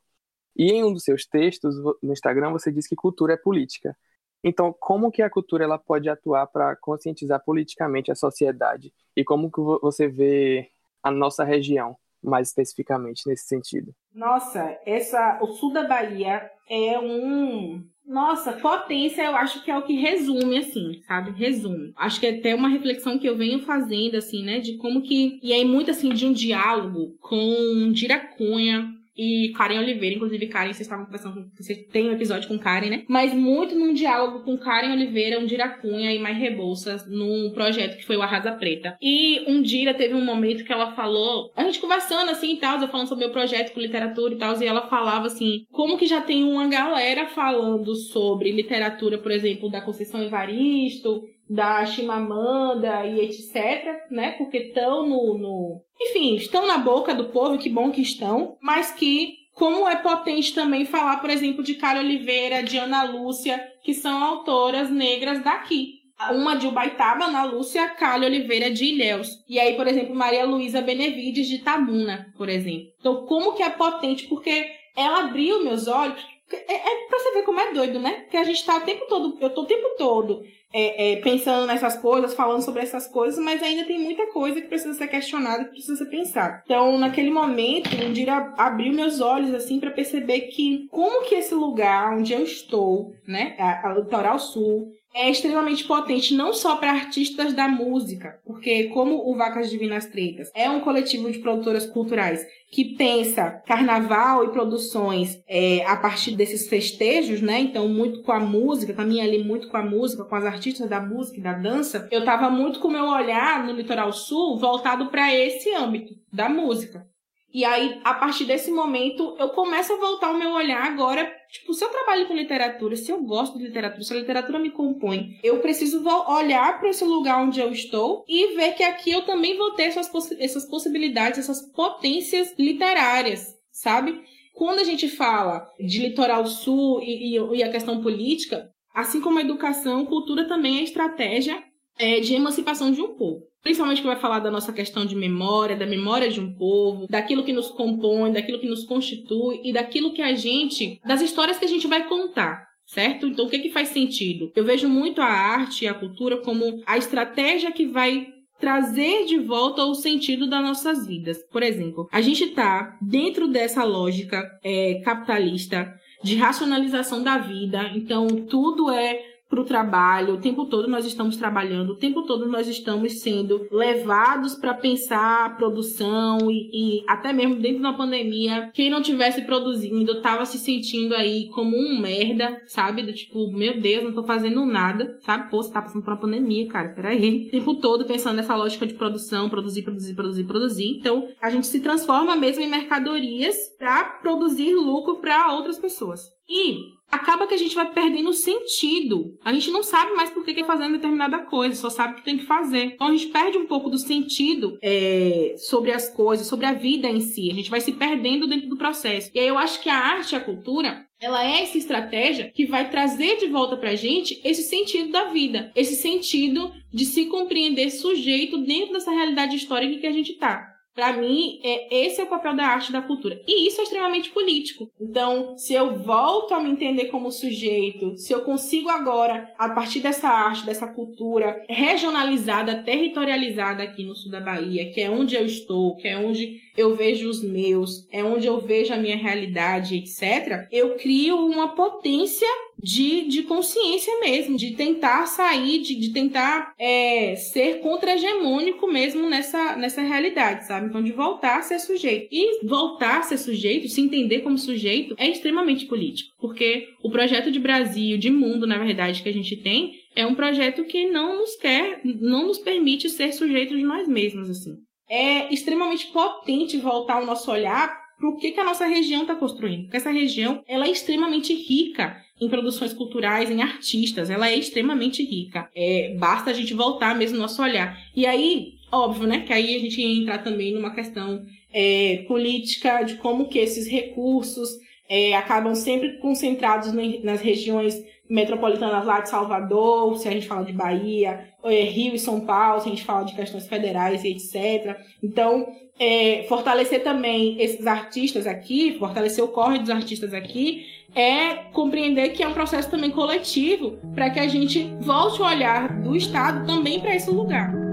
E em um dos seus textos no Instagram você diz que cultura é política. Então, como que a cultura ela pode atuar para conscientizar politicamente a sociedade? E como que você vê a nossa região, mais especificamente, nesse sentido? Nossa, essa, o sul da Bahia é um. Nossa, potência eu acho que é o que resume, assim, sabe? Resume. Acho que é até uma reflexão que eu venho fazendo, assim, né? De como que. E aí, muito assim, de um diálogo com Dira Cunha, e Karen Oliveira. Inclusive, Karen, vocês estavam conversando, você tem um episódio com Karen, né? Mas muito num diálogo com Karen Oliveira, um Cunha e Mai Rebouças, num projeto que foi o Arrasa Preta. E dia teve um momento que ela falou, a gente conversando assim e tal, eu falando sobre meu projeto com literatura e tal, e ela falava assim, como que já tem uma galera falando sobre literatura, por exemplo, da Conceição Evaristo, da Chimamanda e etc, né? Porque estão no, no, Enfim, estão na boca do povo, que bom que estão, mas que como é potente também falar, por exemplo, de Cara Oliveira, de Ana Lúcia, que são autoras negras daqui. Uma de Ubaitaba, Ana Lúcia, Cália Oliveira de Ilhéus. E aí, por exemplo, Maria Luísa Benevides de Tabuna, por exemplo. Então, como que é potente? Porque ela abriu meus olhos. É, é pra você ver como é doido, né? Que a gente tá o tempo todo, eu tô o tempo todo é, é, pensando nessas coisas, falando sobre essas coisas, mas ainda tem muita coisa que precisa ser questionada, que precisa ser pensada. Então, naquele momento, um dia abriu meus olhos assim para perceber que como que esse lugar onde eu estou, né, a, a Litoral Sul, é extremamente potente, não só para artistas da música, porque como o Vacas Divinas Tretas é um coletivo de produtoras culturais que pensa carnaval e produções é, a partir desses festejos, né? Então, muito com a música, caminha ali muito com a música, com as artistas da música e da dança. Eu tava muito com o meu olhar no litoral sul voltado para esse âmbito da música. E aí, a partir desse momento, eu começo a voltar o meu olhar agora. Tipo, se eu trabalho com literatura, se eu gosto de literatura, se a literatura me compõe, eu preciso olhar para esse lugar onde eu estou e ver que aqui eu também vou ter essas, poss essas possibilidades, essas potências literárias, sabe? Quando a gente fala de litoral sul e, e, e a questão política, assim como a educação, cultura também é estratégia é, de emancipação de um povo principalmente que vai falar da nossa questão de memória, da memória de um povo, daquilo que nos compõe, daquilo que nos constitui e daquilo que a gente, das histórias que a gente vai contar. Certo? Então, o que, que faz sentido? Eu vejo muito a arte e a cultura como a estratégia que vai trazer de volta o sentido das nossas vidas. Por exemplo, a gente está dentro dessa lógica é, capitalista de racionalização da vida, então tudo é para o trabalho, o tempo todo nós estamos trabalhando, o tempo todo nós estamos sendo levados para pensar a produção e, e, até mesmo dentro da pandemia, quem não tivesse produzindo estava se sentindo aí como um merda, sabe? Do tipo, meu Deus, não tô fazendo nada, sabe? Pô, você tá passando por uma pandemia, cara, peraí. O tempo todo pensando nessa lógica de produção, produzir, produzir, produzir, produzir. Então, a gente se transforma mesmo em mercadorias para produzir lucro para outras pessoas. E acaba que a gente vai perdendo sentido. A gente não sabe mais por que quer fazer determinada coisa, só sabe que tem que fazer. Então a gente perde um pouco do sentido é, sobre as coisas, sobre a vida em si. A gente vai se perdendo dentro do processo. E aí eu acho que a arte e a cultura ela é essa estratégia que vai trazer de volta pra gente esse sentido da vida, esse sentido de se compreender sujeito dentro dessa realidade histórica que a gente tá. Para mim, é, esse é o papel da arte e da cultura. E isso é extremamente político. Então, se eu volto a me entender como sujeito, se eu consigo agora, a partir dessa arte, dessa cultura regionalizada, territorializada aqui no sul da Bahia, que é onde eu estou, que é onde eu vejo os meus, é onde eu vejo a minha realidade, etc., eu crio uma potência de, de consciência mesmo, de tentar sair, de, de tentar é, ser contra-hegemônico mesmo nessa, nessa realidade, sabe? Então, de voltar a ser sujeito. E voltar a ser sujeito, se entender como sujeito, é extremamente político, porque o projeto de Brasil, de mundo, na verdade, que a gente tem, é um projeto que não nos quer, não nos permite ser sujeitos de nós mesmos, assim. É extremamente potente voltar o nosso olhar para o que, que a nossa região está construindo. Porque essa região ela é extremamente rica em produções culturais, em artistas, ela é extremamente rica. É, basta a gente voltar mesmo no nosso olhar. E aí, óbvio, né, que aí a gente entra também numa questão é, política de como que esses recursos é, acabam sempre concentrados nas regiões metropolitanas lá de Salvador, se a gente fala de Bahia, é, Rio e São Paulo, se a gente fala de questões federais e etc. Então, é, fortalecer também esses artistas aqui, fortalecer o corre dos artistas aqui, é compreender que é um processo também coletivo para que a gente volte o olhar do Estado também para esse lugar.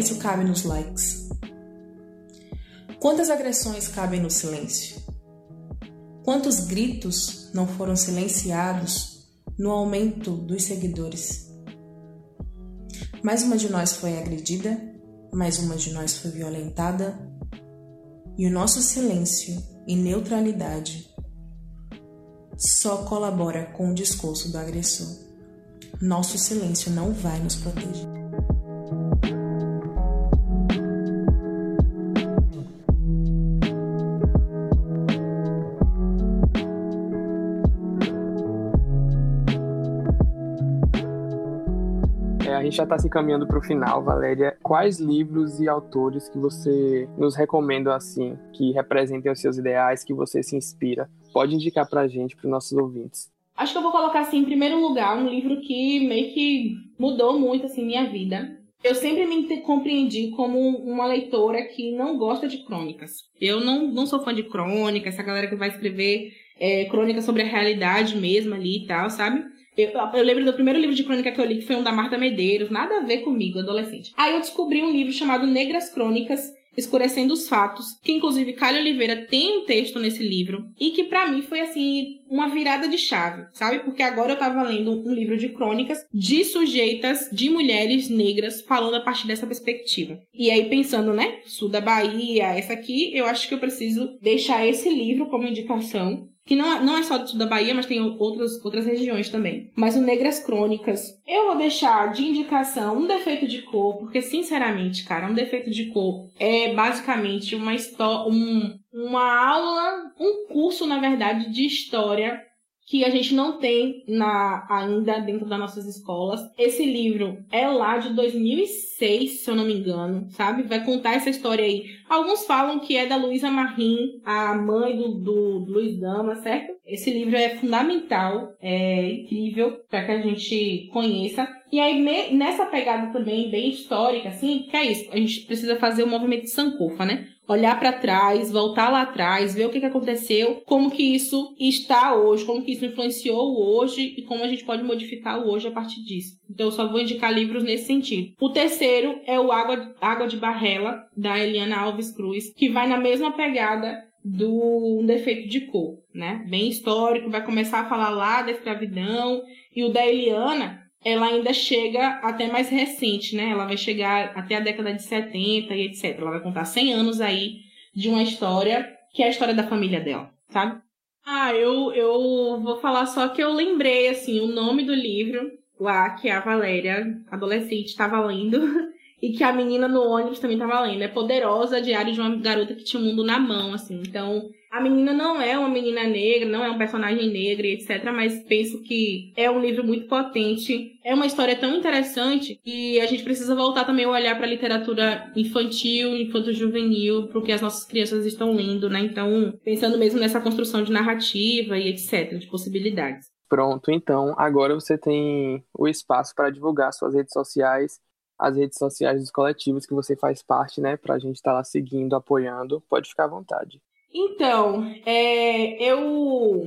Silêncio cabe nos likes? Quantas agressões cabem no silêncio? Quantos gritos não foram silenciados no aumento dos seguidores? Mais uma de nós foi agredida, mais uma de nós foi violentada, e o nosso silêncio e neutralidade só colabora com o discurso do agressor. Nosso silêncio não vai nos proteger. Gente já está se caminhando para o final, Valéria. Quais livros e autores que você nos recomenda assim, que representem os seus ideais, que você se inspira? Pode indicar para a gente, para os nossos ouvintes. Acho que eu vou colocar assim, em primeiro lugar, um livro que meio que mudou muito assim minha vida. Eu sempre me compreendi como uma leitora que não gosta de crônicas. Eu não, não sou fã de crônicas, essa galera que vai escrever é, crônicas sobre a realidade mesmo ali e tal, sabe? Eu, eu, lembro do primeiro livro de crônica que eu li, que foi um da Marta Medeiros, nada a ver comigo, adolescente. Aí eu descobri um livro chamado Negras Crônicas, Escurecendo os Fatos, que inclusive Caio Oliveira tem um texto nesse livro, e que para mim foi assim, uma virada de chave, sabe? Porque agora eu tava lendo um livro de crônicas de sujeitas, de mulheres negras, falando a partir dessa perspectiva. E aí pensando, né, sul da Bahia, essa aqui, eu acho que eu preciso deixar esse livro como indicação que não, é, não é só do sul da Bahia, mas tem outras, outras regiões também. Mas o Negras Crônicas, eu vou deixar de indicação um defeito de cor, porque sinceramente, cara, um defeito de cor é basicamente uma história, um, uma aula, um curso, na verdade, de história que a gente não tem na, ainda dentro das nossas escolas. Esse livro é lá de 2006, se eu não me engano, sabe? Vai contar essa história aí. Alguns falam que é da Luísa Marim, a mãe do, do, do Luiz Dama, certo? Esse livro é fundamental, é incrível para que a gente conheça. E aí, nessa pegada também bem histórica, assim, que é isso, a gente precisa fazer o movimento de Sankofa, né? Olhar para trás, voltar lá atrás, ver o que, que aconteceu, como que isso está hoje, como que isso influenciou hoje e como a gente pode modificar o hoje a partir disso. Então eu só vou indicar livros nesse sentido. O terceiro é o Água, Água de Barrela, da Eliana Alves Cruz, que vai na mesma pegada do defeito de cor, né? Bem histórico, vai começar a falar lá da escravidão. E o da Eliana ela ainda chega até mais recente, né? Ela vai chegar até a década de 70 e etc. Ela vai contar 100 anos aí de uma história que é a história da família dela, sabe? Ah, eu, eu vou falar só que eu lembrei, assim, o nome do livro lá que a Valéria, adolescente, estava lendo e que a menina no ônibus também estava lendo. É Poderosa, Diário de uma Garota que tinha o mundo na mão, assim. Então, a menina não é uma menina negra, não é um personagem negro, etc. Mas penso que é um livro muito potente. É uma história tão interessante e a gente precisa voltar também a olhar para a literatura infantil, infanto-juvenil, porque as nossas crianças estão lendo, né? Então, pensando mesmo nessa construção de narrativa e etc., de possibilidades. Pronto, então agora você tem o espaço para divulgar suas redes sociais, as redes sociais dos coletivos que você faz parte, né? Para a gente estar tá lá seguindo, apoiando. Pode ficar à vontade. Então, é, eu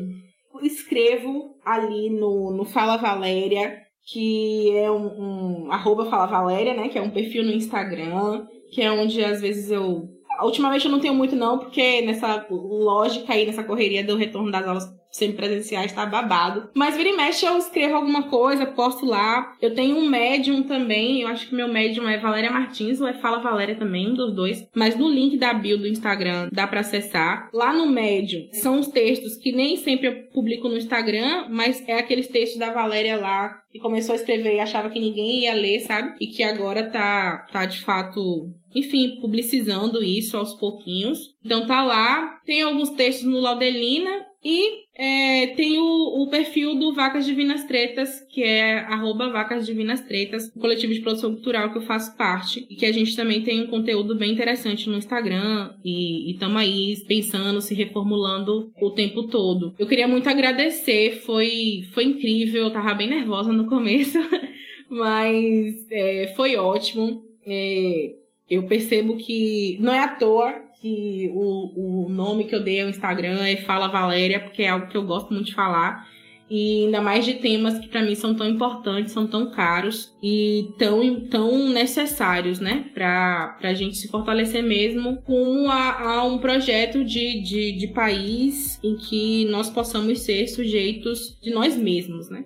escrevo ali no, no Fala Valéria, que é um, um arroba Fala Valéria, né? Que é um perfil no Instagram, que é onde às vezes eu. Ultimamente eu não tenho muito, não, porque nessa lógica aí, nessa correria do retorno das aulas semipresenciais tá babado. Mas vira e mexe eu escrevo alguma coisa, posto lá. Eu tenho um médium também, eu acho que meu médium é Valéria Martins ou é Fala Valéria também, um dos dois. Mas no link da bio do Instagram dá para acessar. Lá no médium são os textos que nem sempre eu publico no Instagram, mas é aqueles textos da Valéria lá que começou a escrever e achava que ninguém ia ler, sabe? E que agora tá, tá de fato enfim, publicizando isso aos pouquinhos. Então tá lá. Tem alguns textos no Laudelina e é, tem o, o, perfil do Vacas Divinas Tretas, que é arroba Vacas Divinas Tretas, um coletivo de produção cultural que eu faço parte, e que a gente também tem um conteúdo bem interessante no Instagram, e estamos aí pensando, se reformulando o tempo todo. Eu queria muito agradecer, foi, foi incrível, eu tava bem nervosa no começo, mas é, foi ótimo. É, eu percebo que não é à toa que o, o nome que eu dei ao Instagram é Fala Valéria, porque é algo que eu gosto muito de falar. E ainda mais de temas que para mim são tão importantes, são tão caros e tão, tão necessários, né? Pra, pra gente se fortalecer mesmo como a, a um projeto de, de, de país em que nós possamos ser sujeitos de nós mesmos, né?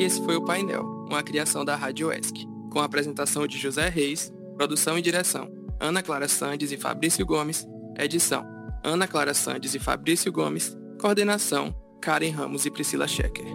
E esse foi o painel, uma criação da Rádio ESC, com a apresentação de José Reis, produção e direção, Ana Clara Sandes e Fabrício Gomes, edição, Ana Clara Sandes e Fabrício Gomes, coordenação, Karen Ramos e Priscila Schecker.